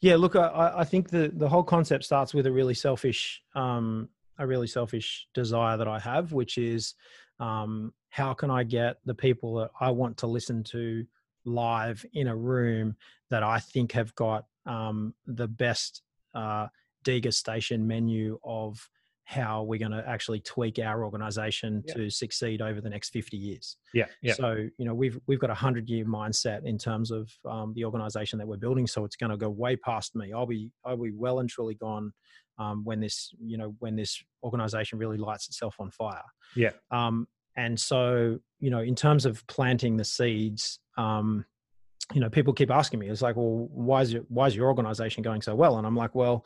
Yeah, look, I, I think the the whole concept starts with a really selfish um, a really selfish desire that I have, which is um, how can I get the people that I want to listen to live in a room that I think have got um, the best uh, degustation menu of how we're going to actually tweak our organization yeah. to succeed over the next 50 years. Yeah, yeah. So, you know, we've we've got a 100-year mindset in terms of um, the organization that we're building, so it's going to go way past me. I'll be I'll be well and truly gone um, when this, you know, when this organization really lights itself on fire. Yeah. Um, and so, you know, in terms of planting the seeds, um, you know, people keep asking me, it's like, well, why is your why is your organization going so well? And I'm like, well,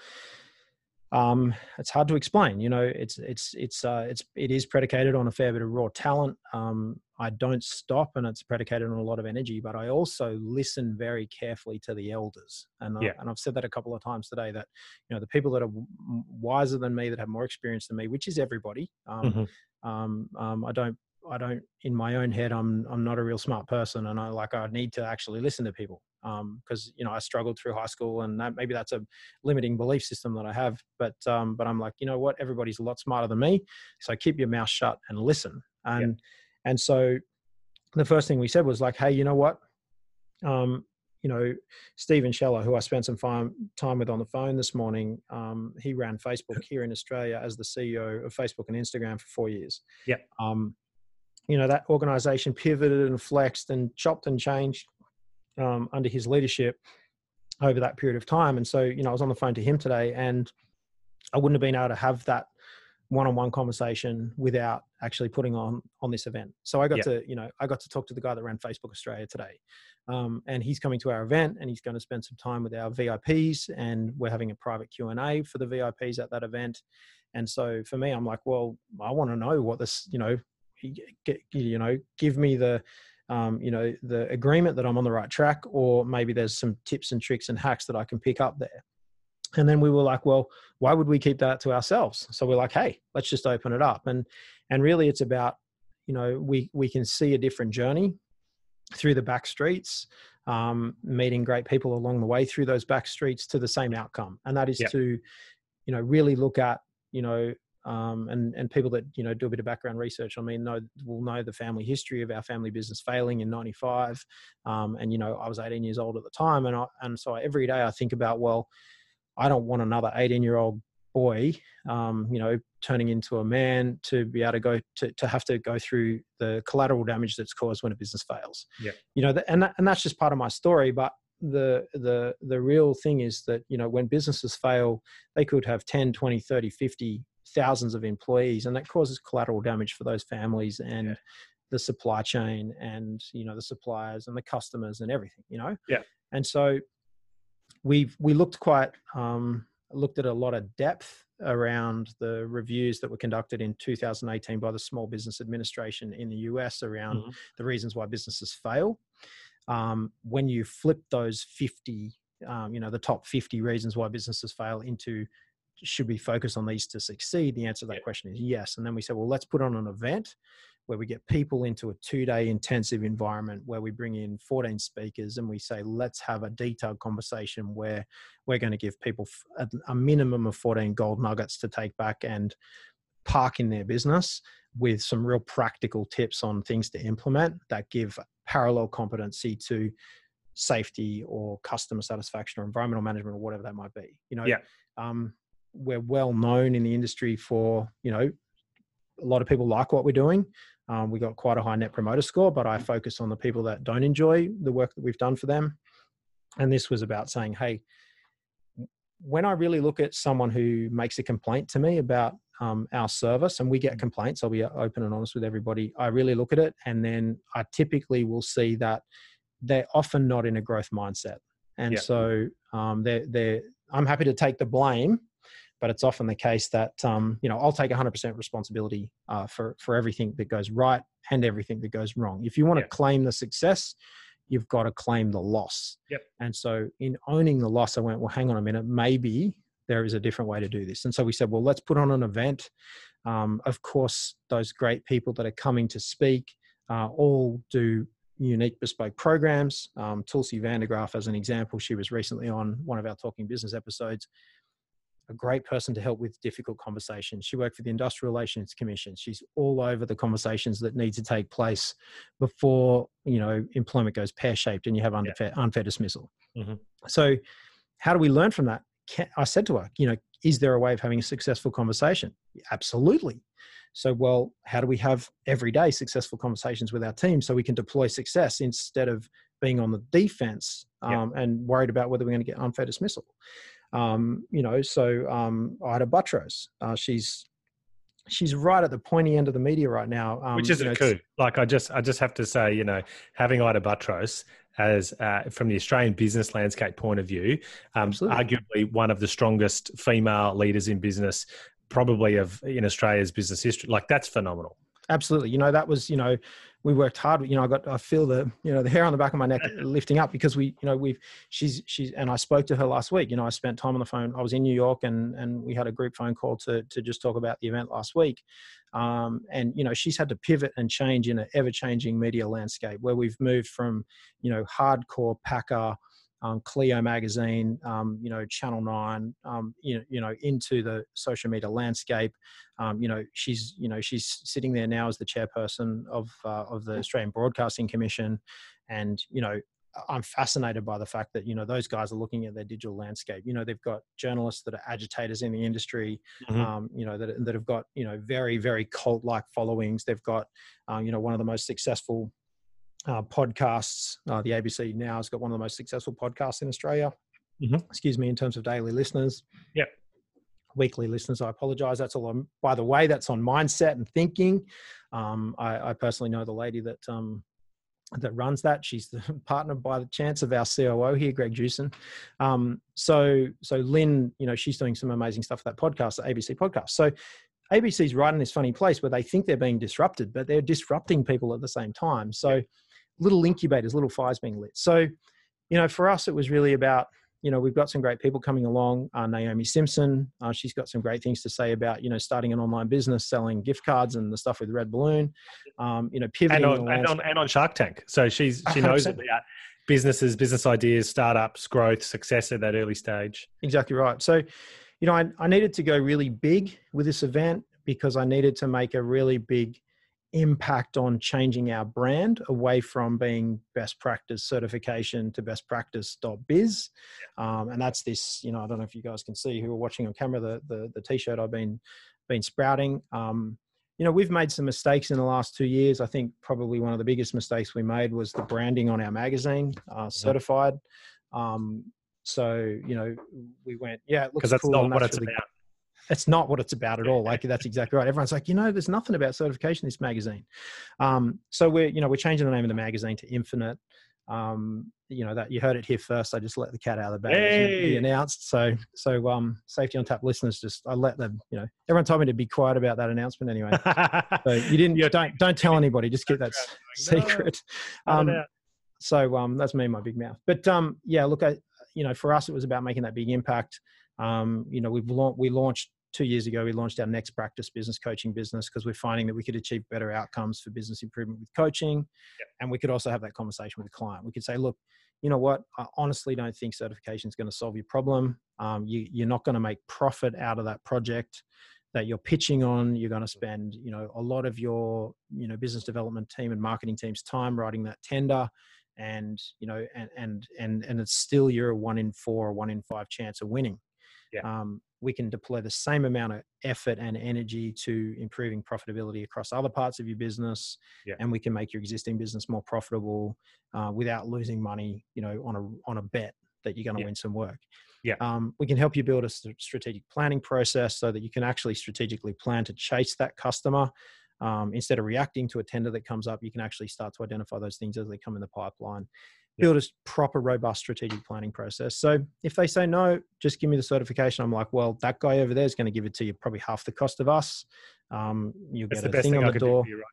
um, it's hard to explain. You know, it's it's it's uh, it's it is predicated on a fair bit of raw talent. Um, I don't stop, and it's predicated on a lot of energy. But I also listen very carefully to the elders, and yeah. I, and I've said that a couple of times today. That you know, the people that are wiser than me, that have more experience than me, which is everybody. Um, mm-hmm. um, um, I don't I don't in my own head I'm I'm not a real smart person and I like I need to actually listen to people because um, you know I struggled through high school, and that, maybe that's a limiting belief system that I have. But um, but I'm like, you know what? Everybody's a lot smarter than me, so keep your mouth shut and listen. And yeah. and so the first thing we said was like, hey, you know what? Um, you know, Stephen Scheeler, who I spent some time with on the phone this morning, um, he ran Facebook here in Australia as the CEO of Facebook and Instagram for four years. Yeah. Um, you know, that organization pivoted and flexed and chopped and changed um, under his leadership over that period of time. And so, you know, I was on the phone to him today and I wouldn't have been able to have that one-on-one conversation without actually putting on on this event. So I got to, you know, I got to talk to the guy that ran Facebook Australia today. Um, and he's coming to our event and he's going to spend some time with our VIPs and we're having a private Q&A for the VIPs at that event. And so for me, I'm like, well, I want to know what this, you know, you know, give me the um, you know, the agreement that I'm on the right track, or maybe there's some tips and tricks and hacks that I can pick up there. And then we were like, well, why would we keep that to ourselves? So we're like, hey, let's just open it up. And and really, it's about, you know, we we can see a different journey through the back streets, um, meeting great people along the way through those back streets to the same outcome, and that is yep. to, you know, really look at, you know, um, and and people that you know do a bit of background research. I mean, know will know the family history of our family business failing in '95, um, and you know I was 18 years old at the time, and I, and so every day I think about well, I don't want another 18 year old boy, um, you know, turning into a man to be able to go to, to have to go through the collateral damage that's caused when a business fails. Yeah. You know, and that, and that's just part of my story, but the the the real thing is that you know when businesses fail they could have 10 20 30 50 thousands of employees and that causes collateral damage for those families and yeah. the supply chain and you know the suppliers and the customers and everything you know yeah and so we've we looked quite um looked at a lot of depth around the reviews that were conducted in 2018 by the Small Business Administration in the US around mm-hmm. the reasons why businesses fail. Um, when you flip those 50, um, you know, the top 50 reasons why businesses fail into should we focus on these to succeed? The answer to that yeah. question is yes. And then we said, well, let's put on an event where we get people into a two day intensive environment where we bring in 14 speakers and we say, let's have a detailed conversation where we're going to give people a minimum of 14 gold nuggets to take back and park in their business with some real practical tips on things to implement that give parallel competency to safety or customer satisfaction or environmental management or whatever that might be. You know, yeah. Um, we're well known in the industry for you know a lot of people like what we're doing. Um, we got quite a high net promoter score but i focus on the people that don't enjoy the work that we've done for them. And this was about saying hey when i really look at someone who makes a complaint to me about um, our service and we get complaints i'll be open and honest with everybody i really look at it and then i typically will see that they're often not in a growth mindset. And yeah. so um, they're, they're i'm happy to take the blame but it's often the case that um, you know I'll take 100% responsibility uh, for for everything that goes right and everything that goes wrong. If you want to claim the success, you've got to claim the loss. Yep. And so in owning the loss, I went, well, hang on a minute, maybe there is a different way to do this. And so we said, well, let's put on an event. Um, of course, those great people that are coming to speak uh, all do unique bespoke programs. Um, Tulsi Vandergraaf, as an example, she was recently on one of our Talking Business episodes a great person to help with difficult conversations. She worked for the Industrial Relations Commission. She's all over the conversations that need to take place before you know employment goes pear shaped and you have unfair, yeah. unfair dismissal. Mm-hmm. So, how do we learn from that? Can, I said to her, you know, is there a way of having a successful conversation? Absolutely. So, well, how do we have everyday successful conversations with our team so we can deploy success instead of being on the defense um, yeah. and worried about whether we're going to get unfair dismissal? Um, you know, so um, Ita Buttrose, uh, she's she's right at the pointy end of the media right now. Um, Which is a coup. Like I just I just have to say, you know, having Ita Buttrose as uh, from the Australian business landscape point of view, um, arguably one of the strongest female leaders in business probably of in Australia's business history. Like that's phenomenal. Absolutely. You know, that was, you know, we worked hard. You know, I got, I feel the, you know, the hair on the back of my neck lifting up because we, you know, we've, she's, she's, and I spoke to her last week. You know, I spent time on the phone. I was in New York and, and we had a group phone call to, to just talk about the event last week. Um, and, you know, she's had to pivot and change in an ever changing media landscape where we've moved from, you know, hardcore Packer, um, Cleo magazine, um, you know, Channel Nine, um, you know, you know, into the social media landscape. Um, you know, she's, you know, she's sitting there now as the chairperson of uh, of the Australian Broadcasting Commission, and you know, I'm fascinated by the fact that you know those guys are looking at their digital landscape. You know, they've got journalists that are agitators in the industry. Mm-hmm. Um, you know that that have got you know very very cult like followings. They've got uh, you know one of the most successful uh, podcasts. Uh, the ABC now has got one of the most successful podcasts in Australia. Mm-hmm. Excuse me, in terms of daily listeners. Yep. Weekly listeners, I apologize. That's all on, by the way, that's on mindset and thinking. Um, I, I, personally know the lady that um, that runs that. She's the partner by the chance of our COO here, Greg Jewson. Um, so, so Lynn, you know, she's doing some amazing stuff for that podcast, the ABC podcast. So ABC's right in this funny place where they think they're being disrupted, but they're disrupting people at the same time. So little incubators, little fires being lit. So, you know, for us, it was really about, you know, we've got some great people coming along. Uh, Naomi Simson, uh, she's got some great things to say about, you know, starting an online business, selling gift cards and the stuff with Red Balloon. Um, you know, pivoting and on, and on, and on Shark Tank. So she's she knows about businesses, business ideas, startups, growth, success at that early stage. Exactly right. So, you know, I, I needed to go really big with this event because I needed to make a really big impact on changing our brand away from being best practice certification to best practice.biz. Um, and that's this, you know, I don't know if you guys can see who are watching on camera, the, the, the t-shirt I've been, been sprouting. Um, you know, we've made some mistakes in the last two years. I think probably one of the biggest mistakes we made was the branding on our magazine, uh, certified. Um, so, you know, we went, yeah, because that's cool not what it's about that's not what it's about at all. Like that's exactly right. Everyone's like, you know, there's nothing about certification in this magazine. Um, so we're, you know, we're changing the name of the magazine to Infinite. Um, you know that you heard it here first. I just let the cat out of the bag. Hey. Be announced. So, so um, safety on tap listeners, just I let them. You know, everyone told me to be quiet about that announcement anyway. so you didn't. You don't don't tell anybody. Just keep that secret. Um, so um, that's me, my big mouth. But um, yeah, look, I, you know, for us, it was about making that big impact. Um, you know, we've la- we launched two years ago, we launched our next practice business coaching business because we're finding that we could achieve better outcomes for business improvement with coaching. Yep. And we could also have that conversation with the client. We could say, look, you know what? I honestly don't think certification is going to solve your problem. Um, you, you're not going to make profit out of that project that you're pitching on. You're going to spend, you know, a lot of your, you know, business development team and marketing team's time writing that tender and you know and and and and it's still you're a one in four or one in five chance of winning yeah. um, we can deploy the same amount of effort and energy to improving profitability across other parts of your business yeah. and we can make your existing business more profitable uh, without losing money you know on a on a bet that you're going to yeah. win some work yeah um, we can help you build a strategic planning process so that you can actually strategically plan to chase that customer um, instead of reacting to a tender that comes up you can actually start to identify those things as they come in the pipeline build a proper robust strategic planning process. So if they say no just give me the certification. I'm like well that guy over there is going to give it to you probably half the cost of us. Um, you'll That's get the a thing on the door. do right?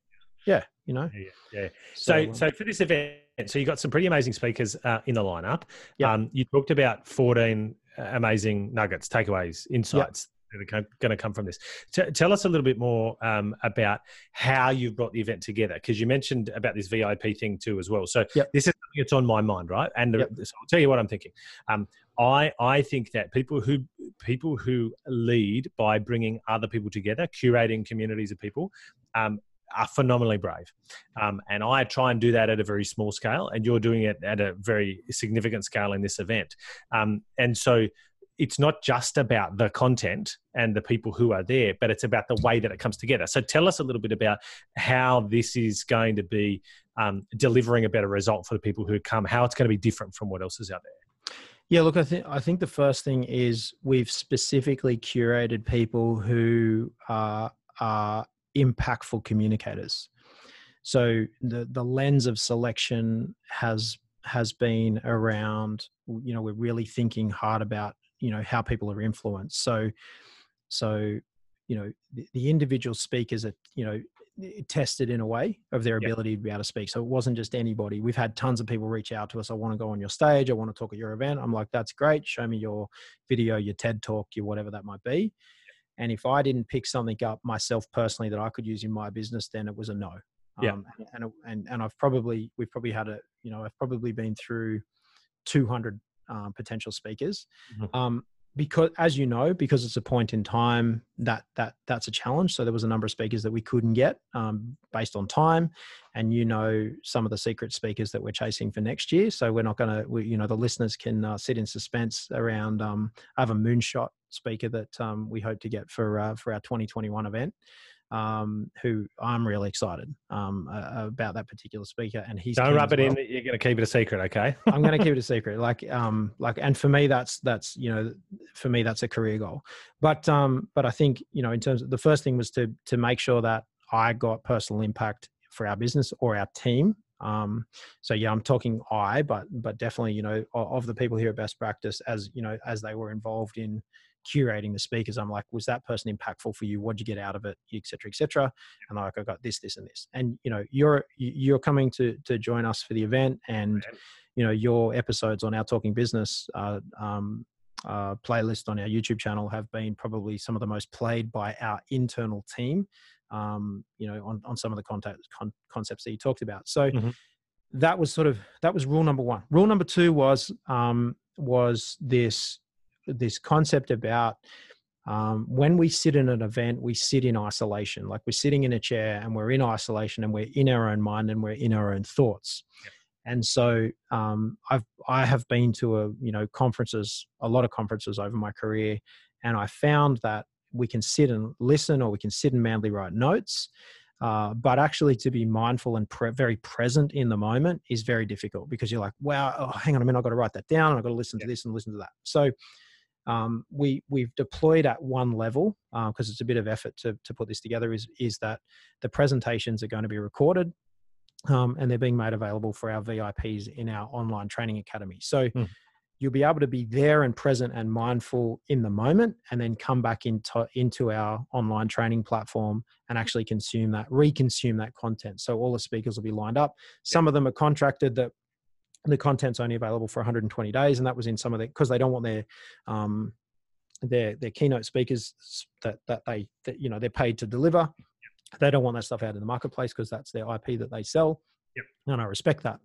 Yeah you know? Yeah, yeah. so so, um, so, for this event so you got some pretty amazing speakers uh, in the lineup. Yeah. Um, you talked about 14 amazing nuggets takeaways insights that are going to come from this. T- tell us a little bit more um, about how you've brought the event together, because you mentioned about this VIP thing too as well. So yep. this is something that's on my mind, right? And yep. so I'll tell you what I'm thinking. Um, I I think that people who people who lead by bringing other people together, curating communities of people, um, are phenomenally brave. Um, and I try and do that at a very small scale, and you're doing it at a very significant scale in this event. Um, and so it's not just about the content and the people who are there, but it's about the way that it comes together. So tell us a little bit about how this is going to be um, delivering a better result for the people who come, how it's going to be different from what else is out there. Yeah, look, I think I think the first thing is we've specifically curated people who are, are impactful communicators. So the the lens of selection has has been around. You know, we're really thinking hard about you know how people are influenced. So so you know the, the individual speakers are you know tested in a way of their ability to be able to speak. So it wasn't just anybody. We've had tons of people reach out to us. I want to go on your stage. I want to talk at your event. I'm like, that's great. Show me your video, your TED talk, your whatever that might be. And if I didn't pick something up myself personally that I could use in my business, then it was a no. Yeah. Um, and, and, and I've probably, we've probably had a, you know, I've probably been through 200 um, potential speakers. Mm-hmm. Um, because as you know because it's a point in time that that that's a challenge so there was a number of speakers that we couldn't get um, based on time and you know some of the secret speakers that we're chasing for next year so we're not going to you know the listeners can uh, sit in suspense around um, i have a moonshot speaker that um, we hope to get for uh, for our 2021 event um, who I'm really excited um, uh, about that particular speaker. And he's don't rub it well. in. You're going to keep it a secret, okay? I'm going to keep it a secret. Like, um, like, and for me, that's that's you know, for me, that's a career goal. But um, but I think you know, in terms of the first thing was to to make sure that I got personal impact for our business or our team. Um, so yeah, I'm talking I, but but definitely you know of, of the people here at Best Practice as you know as they were involved in curating the speakers, I'm like, was that person impactful for you? What'd you get out of it, et cetera, et cetera? And like, I got this, this, and this. And you know, you're you're coming to to join us for the event, and you know, your episodes on our Talking Business uh, um, uh, playlist on our YouTube channel have been probably some of the most played by our internal team. Um, you know, on on some of the contact con- concepts that you talked about. So. Mm-hmm. That was sort of that was rule number one. Rule number two was um, was this this concept about um, when we sit in an event, we sit in isolation. Like we're sitting in a chair and we're in isolation and we're in our own mind and we're in our own thoughts. And so um, I've I have been to a you know conferences, a lot of conferences over my career, and I found that we can sit and listen, or we can sit and manly write notes. Uh, but actually, to be mindful and pre- very present in the moment is very difficult because you're like, wow, oh, hang on a minute, I've got to write that down. And I've got to listen to this and listen to that. So um, we we've deployed at one level because uh, it's a bit of effort to to put this together. Is is that the presentations are going to be recorded um, and they're being made available for our VIPs in our online training academy. So. Mm. You'll be able to be there and present and mindful in the moment, and then come back into into our online training platform and actually consume that, reconsume that content. So all the speakers will be lined up. Some of them are contracted that the content's only available for 120 days, and that was in some of the because they don't want their um, their their keynote speakers that that they that, you know they're paid to deliver. They don't want that stuff out in the marketplace because that's their IP that they sell, yep. and I respect that.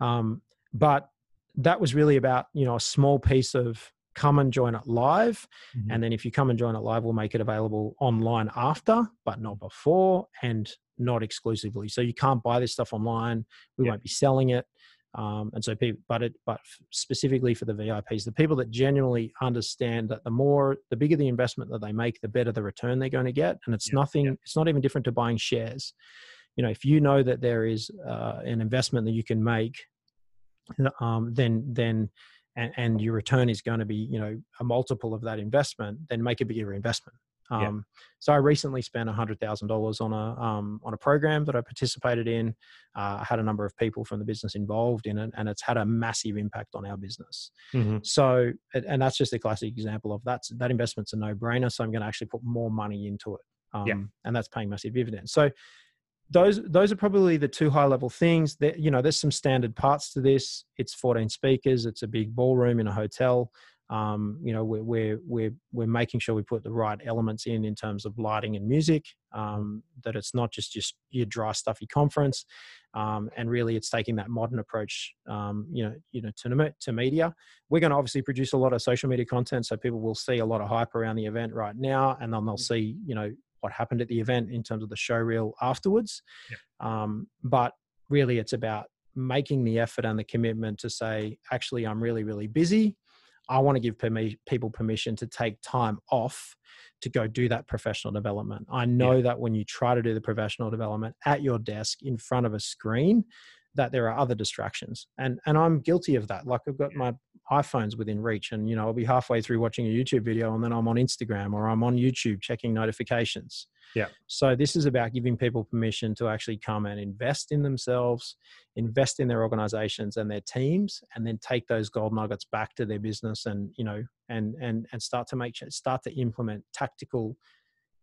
Um, but that was really about you know a small piece of come and join it live mm-hmm. and then if you come and join it live we'll make it available online after but not before and not exclusively so you can't buy this stuff online we yep. won't be selling it um, and so people, but it, but specifically for the VIPs, the people that genuinely understand that the more, the bigger the investment that they make, the better the return they're going to get. And it's yeah, nothing, yeah. it's not even different to buying shares. You know, if you know that there is uh, an investment that you can make, um, then then and, and your return is going to be you know a multiple of that investment, then make a bigger investment. Um, yeah. So I recently spent hundred thousand dollars on a um, on a program that I participated in. Uh, I had a number of people from the business involved in it, and it's had a massive impact on our business. Mm-hmm. So, and that's just a classic example of that. That investment's a no brainer. So I'm going to actually put more money into it, um, yeah. and that's paying massive dividends. So those those are probably the two high level things that you know there's some standard parts to this it's 14 speakers it's a big ballroom in a hotel Um, you know, we're, we're we're we're making sure we put the right elements in in terms of lighting and music. Um, that it's not just just your dry stuffy conference, um, and really it's taking that modern approach. Um, you know, you know to to media. We're going to obviously produce a lot of social media content, so people will see a lot of hype around the event right now, and then they'll mm. see you know what happened at the event in terms of the show reel afterwards. Um, but really, it's about making the effort and the commitment to say, actually, I'm really, really busy. I want to give people permission to take time off to go do that professional development. I know yeah. that when you try to do the professional development at your desk in front of a screen, that there are other distractions. And and I'm guilty of that. Like I've got my iPhones within reach and you know I'll be halfway through watching a YouTube video and then I'm on Instagram or I'm on YouTube checking notifications. Yeah. So this is about giving people permission to actually come and invest in themselves, invest in their organizations and their teams and then take those gold nuggets back to their business and you know and and and start to make start to implement tactical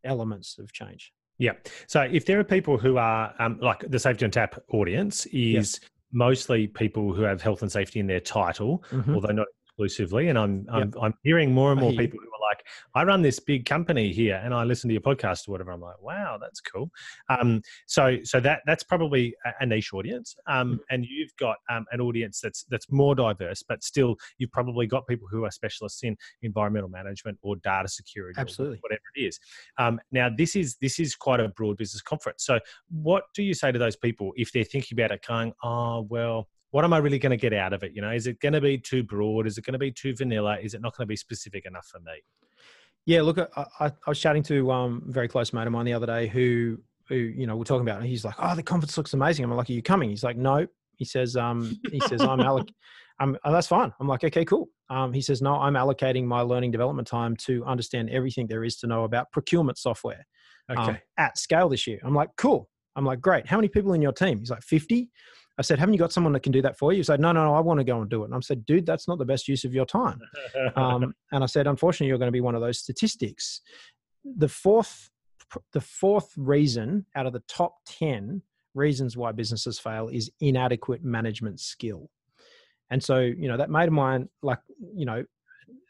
elements of change. Yeah. So if there are people who are um, like the Safety on Tap audience is mostly people who have health and safety in their title, mm-hmm. although not exclusively. And I'm, I'm, I'm hearing more and more people who are like, I run this big company here and I listen to your podcast or whatever. I'm like, wow, that's cool. Um, so, so that, that's probably a niche audience. Um, mm. and you've got um, an audience that's, that's more diverse, but still you've probably got people who are specialists in environmental management or data security, absolutely, whatever it is. Um, now this is, this is quite a broad business conference. So what do you say to those people if they're thinking about it going, oh, well, what am I really going to get out of it? You know, is it going to be too broad? Is it going to be too vanilla? Is it not going to be specific enough for me? Yeah, look, I, I, I was chatting to um, a very close mate of mine the other day who, who you know, we're talking about. He's like, "Oh, the conference looks amazing." I'm like, "Are you coming?" He's like, "No." He says, um, "He says I'm Alec. I'm, oh, that's fine." I'm like, "Okay, cool." Um, he says, "No, I'm allocating my learning development time to understand everything there is to know about procurement software um, okay. um, at scale this year." I'm like, "Cool." I'm like, "Great." How many people in your team? He's like, "50." I said, haven't you got someone that can do that for you? He said, no, no, no, I want to go and do it. And I said, dude, that's not the best use of your time. Um, and I said, unfortunately, you're going to be one of those statistics. The fourth, the fourth reason out of the top 10 reasons why businesses fail is inadequate management skill. And so, you know, that mate of mine, like, you know,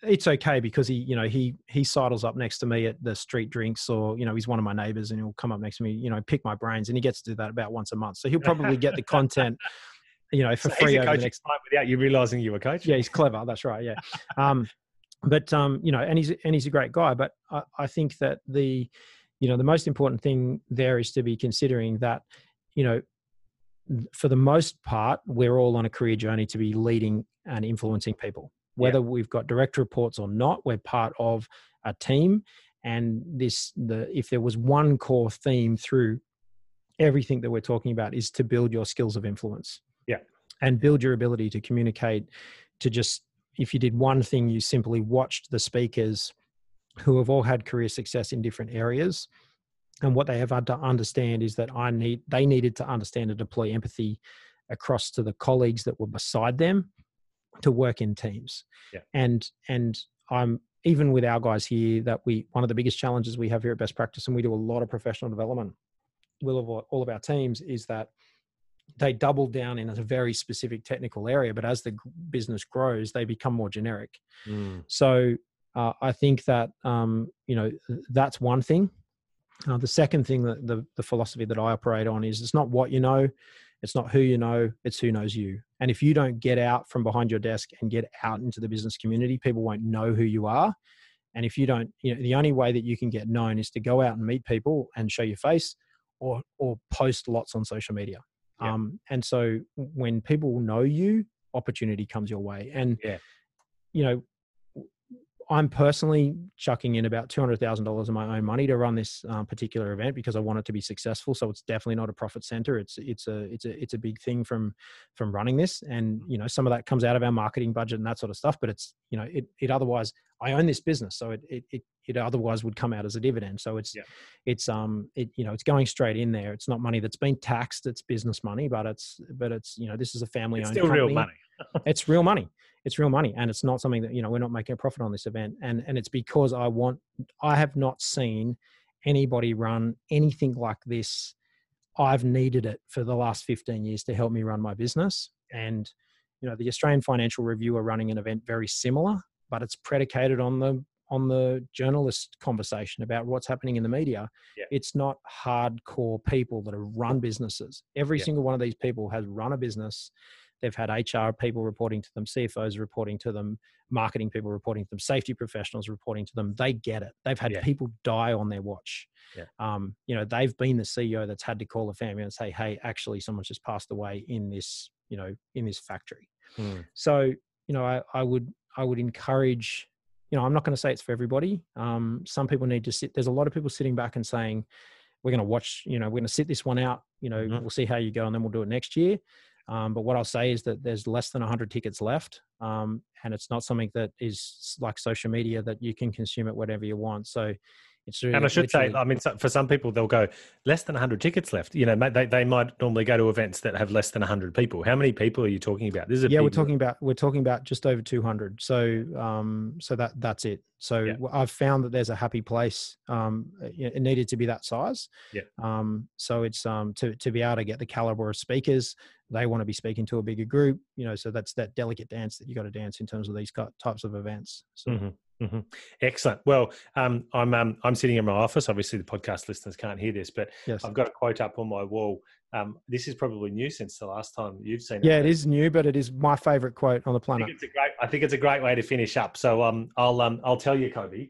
it's okay because he, you know, he he sidles up next to me at the street drinks, or you know, he's one of my neighbors, and he'll come up next to me, you know, pick my brains, and he gets to do that about once a month. So he'll probably get the content, you know, for so free over the next time without you realizing you were coaching. Yeah, he's clever. That's right. Yeah, um, but um, you know, and he's and he's a great guy. But I, I think that the, you know, the most important thing there is to be considering that, you know, for the most part, we're all on a career journey to be leading and influencing people whether yeah. we've got direct reports or not we're part of a team. And this the if there was one core theme through everything that we're talking about is to build your skills of influence. Yeah. And build your ability to communicate to just if you did one thing you simply watched the speakers who have all had career success in different areas. And what they have had to understand is that i need they needed to understand and deploy empathy across to the colleagues that were beside them to work in teams. Yeah. And and I'm even with our guys here that we one of the biggest challenges we have here at Best Practice, and we do a lot of professional development. Will of all of our teams is that they double down in a very specific technical area, but as the business grows, they become more generic. Mm. So uh, I think that um, you know that's one thing. Uh, the second thing that the the philosophy that I operate on is it's not what you know, it's not who you know, it's who knows you. And if you don't get out from behind your desk and get out into the business community, people won't know who you are. And if you don't, you know, the only way that you can get known is to go out and meet people and show your face or or post lots on social media. Yeah. Um, and so when people know you, opportunity comes your way. And yeah. you know, I'm personally chucking in about two hundred thousand dollars of my own money to run this um, particular event because I want it to be successful. So it's definitely not a profit center. It's it's a it's a it's a big thing from from running this, and you know some of that comes out of our marketing budget and that sort of stuff. But it's you know it it otherwise I own this business, so it it it, it otherwise would come out as a dividend. So it's yeah. it's um it you know it's going straight in there. It's not money that's been taxed. It's business money, but it's but it's you know this is a family owned. Still company. real money. It's real money it's real money and it's not something that you know we're not making a profit on this event and and it's because i want i have not seen anybody run anything like this i've needed it for the last 15 years to help me run my business and you know the australian financial review are running an event very similar but it's predicated on the on the journalist conversation about what's happening in the media. Yeah. It's not hardcore people that have run businesses. Every Yeah. single one of these people has run a business. They've had HR people reporting to them, CFOs reporting to them, marketing people reporting to them, safety professionals reporting to them. They get it. They've had Yeah. people die on their watch. Yeah. Um, you know, they've been the CEO that's had to call a family and say, "Hey, actually, someone's just passed away in this, you know, in this factory." Mm. So, you know, I, I would I would encourage, you know, I'm not going to say it's for everybody. Um, some people need to sit. There's a lot of people sitting back and saying, "We're going to watch. You know, we're going to sit this one out. You know, Mhm. we'll see how you go, and then we'll do it next year." Um, but what I'll say is that there's less than 100 tickets left, um, and it's not something that is like social media that you can consume it whatever you want. So it's really, And I should say, I mean, for some people, they'll go less than 100 tickets left. You know, they, they might normally go to events that have less than 100 people. How many people are you talking about? This is a yeah, we're talking about we're talking about just over 200. So um, so that that's it. So Yeah. I've found that there's a happy place. Um, it needed to be that size. Yeah. Um, so it's um to to be able to get the caliber of speakers. They want to be speaking to a bigger group. You know, so that's that delicate dance that you got to dance in terms of these types of events. So Mhm, mhm. Excellent. Well, um, I'm um, I'm sitting in my office. Obviously, the podcast listeners can't hear this, but yes. I've got a quote up on my wall. Um, this is probably new since the last time you've seen it. Yeah, it is new, but it is my favorite quote on the planet. I think it's a great. I think it's a great way to finish up. So um, I'll um, I'll tell you, Kobe,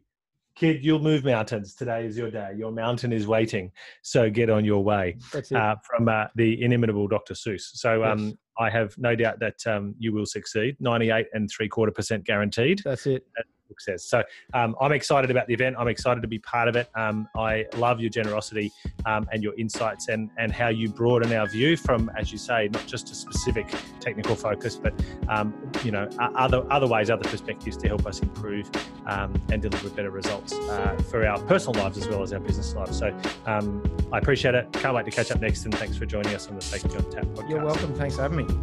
kid, you'll move mountains. Today is your day. Your mountain is waiting. So get on your way. That's it. Uh, from uh, the inimitable Dr. Seuss. So um, Yes. I have no doubt that um, you will succeed. Ninety-eight and three quarter percent guaranteed. that's it. Book says. So um, I'm excited about the event. I'm excited to be part of it. Um, I love your generosity um, and your insights and, and how you broaden our view from, as you say, not just a specific technical focus, but um, you know other other ways, other perspectives to help us improve um, and deliver better results uh, for our personal lives as well as our business lives. So um, I appreciate it. Can't wait to catch up next. And thanks for joining us on the Safety on Tap podcast. You're welcome. Thanks for having me.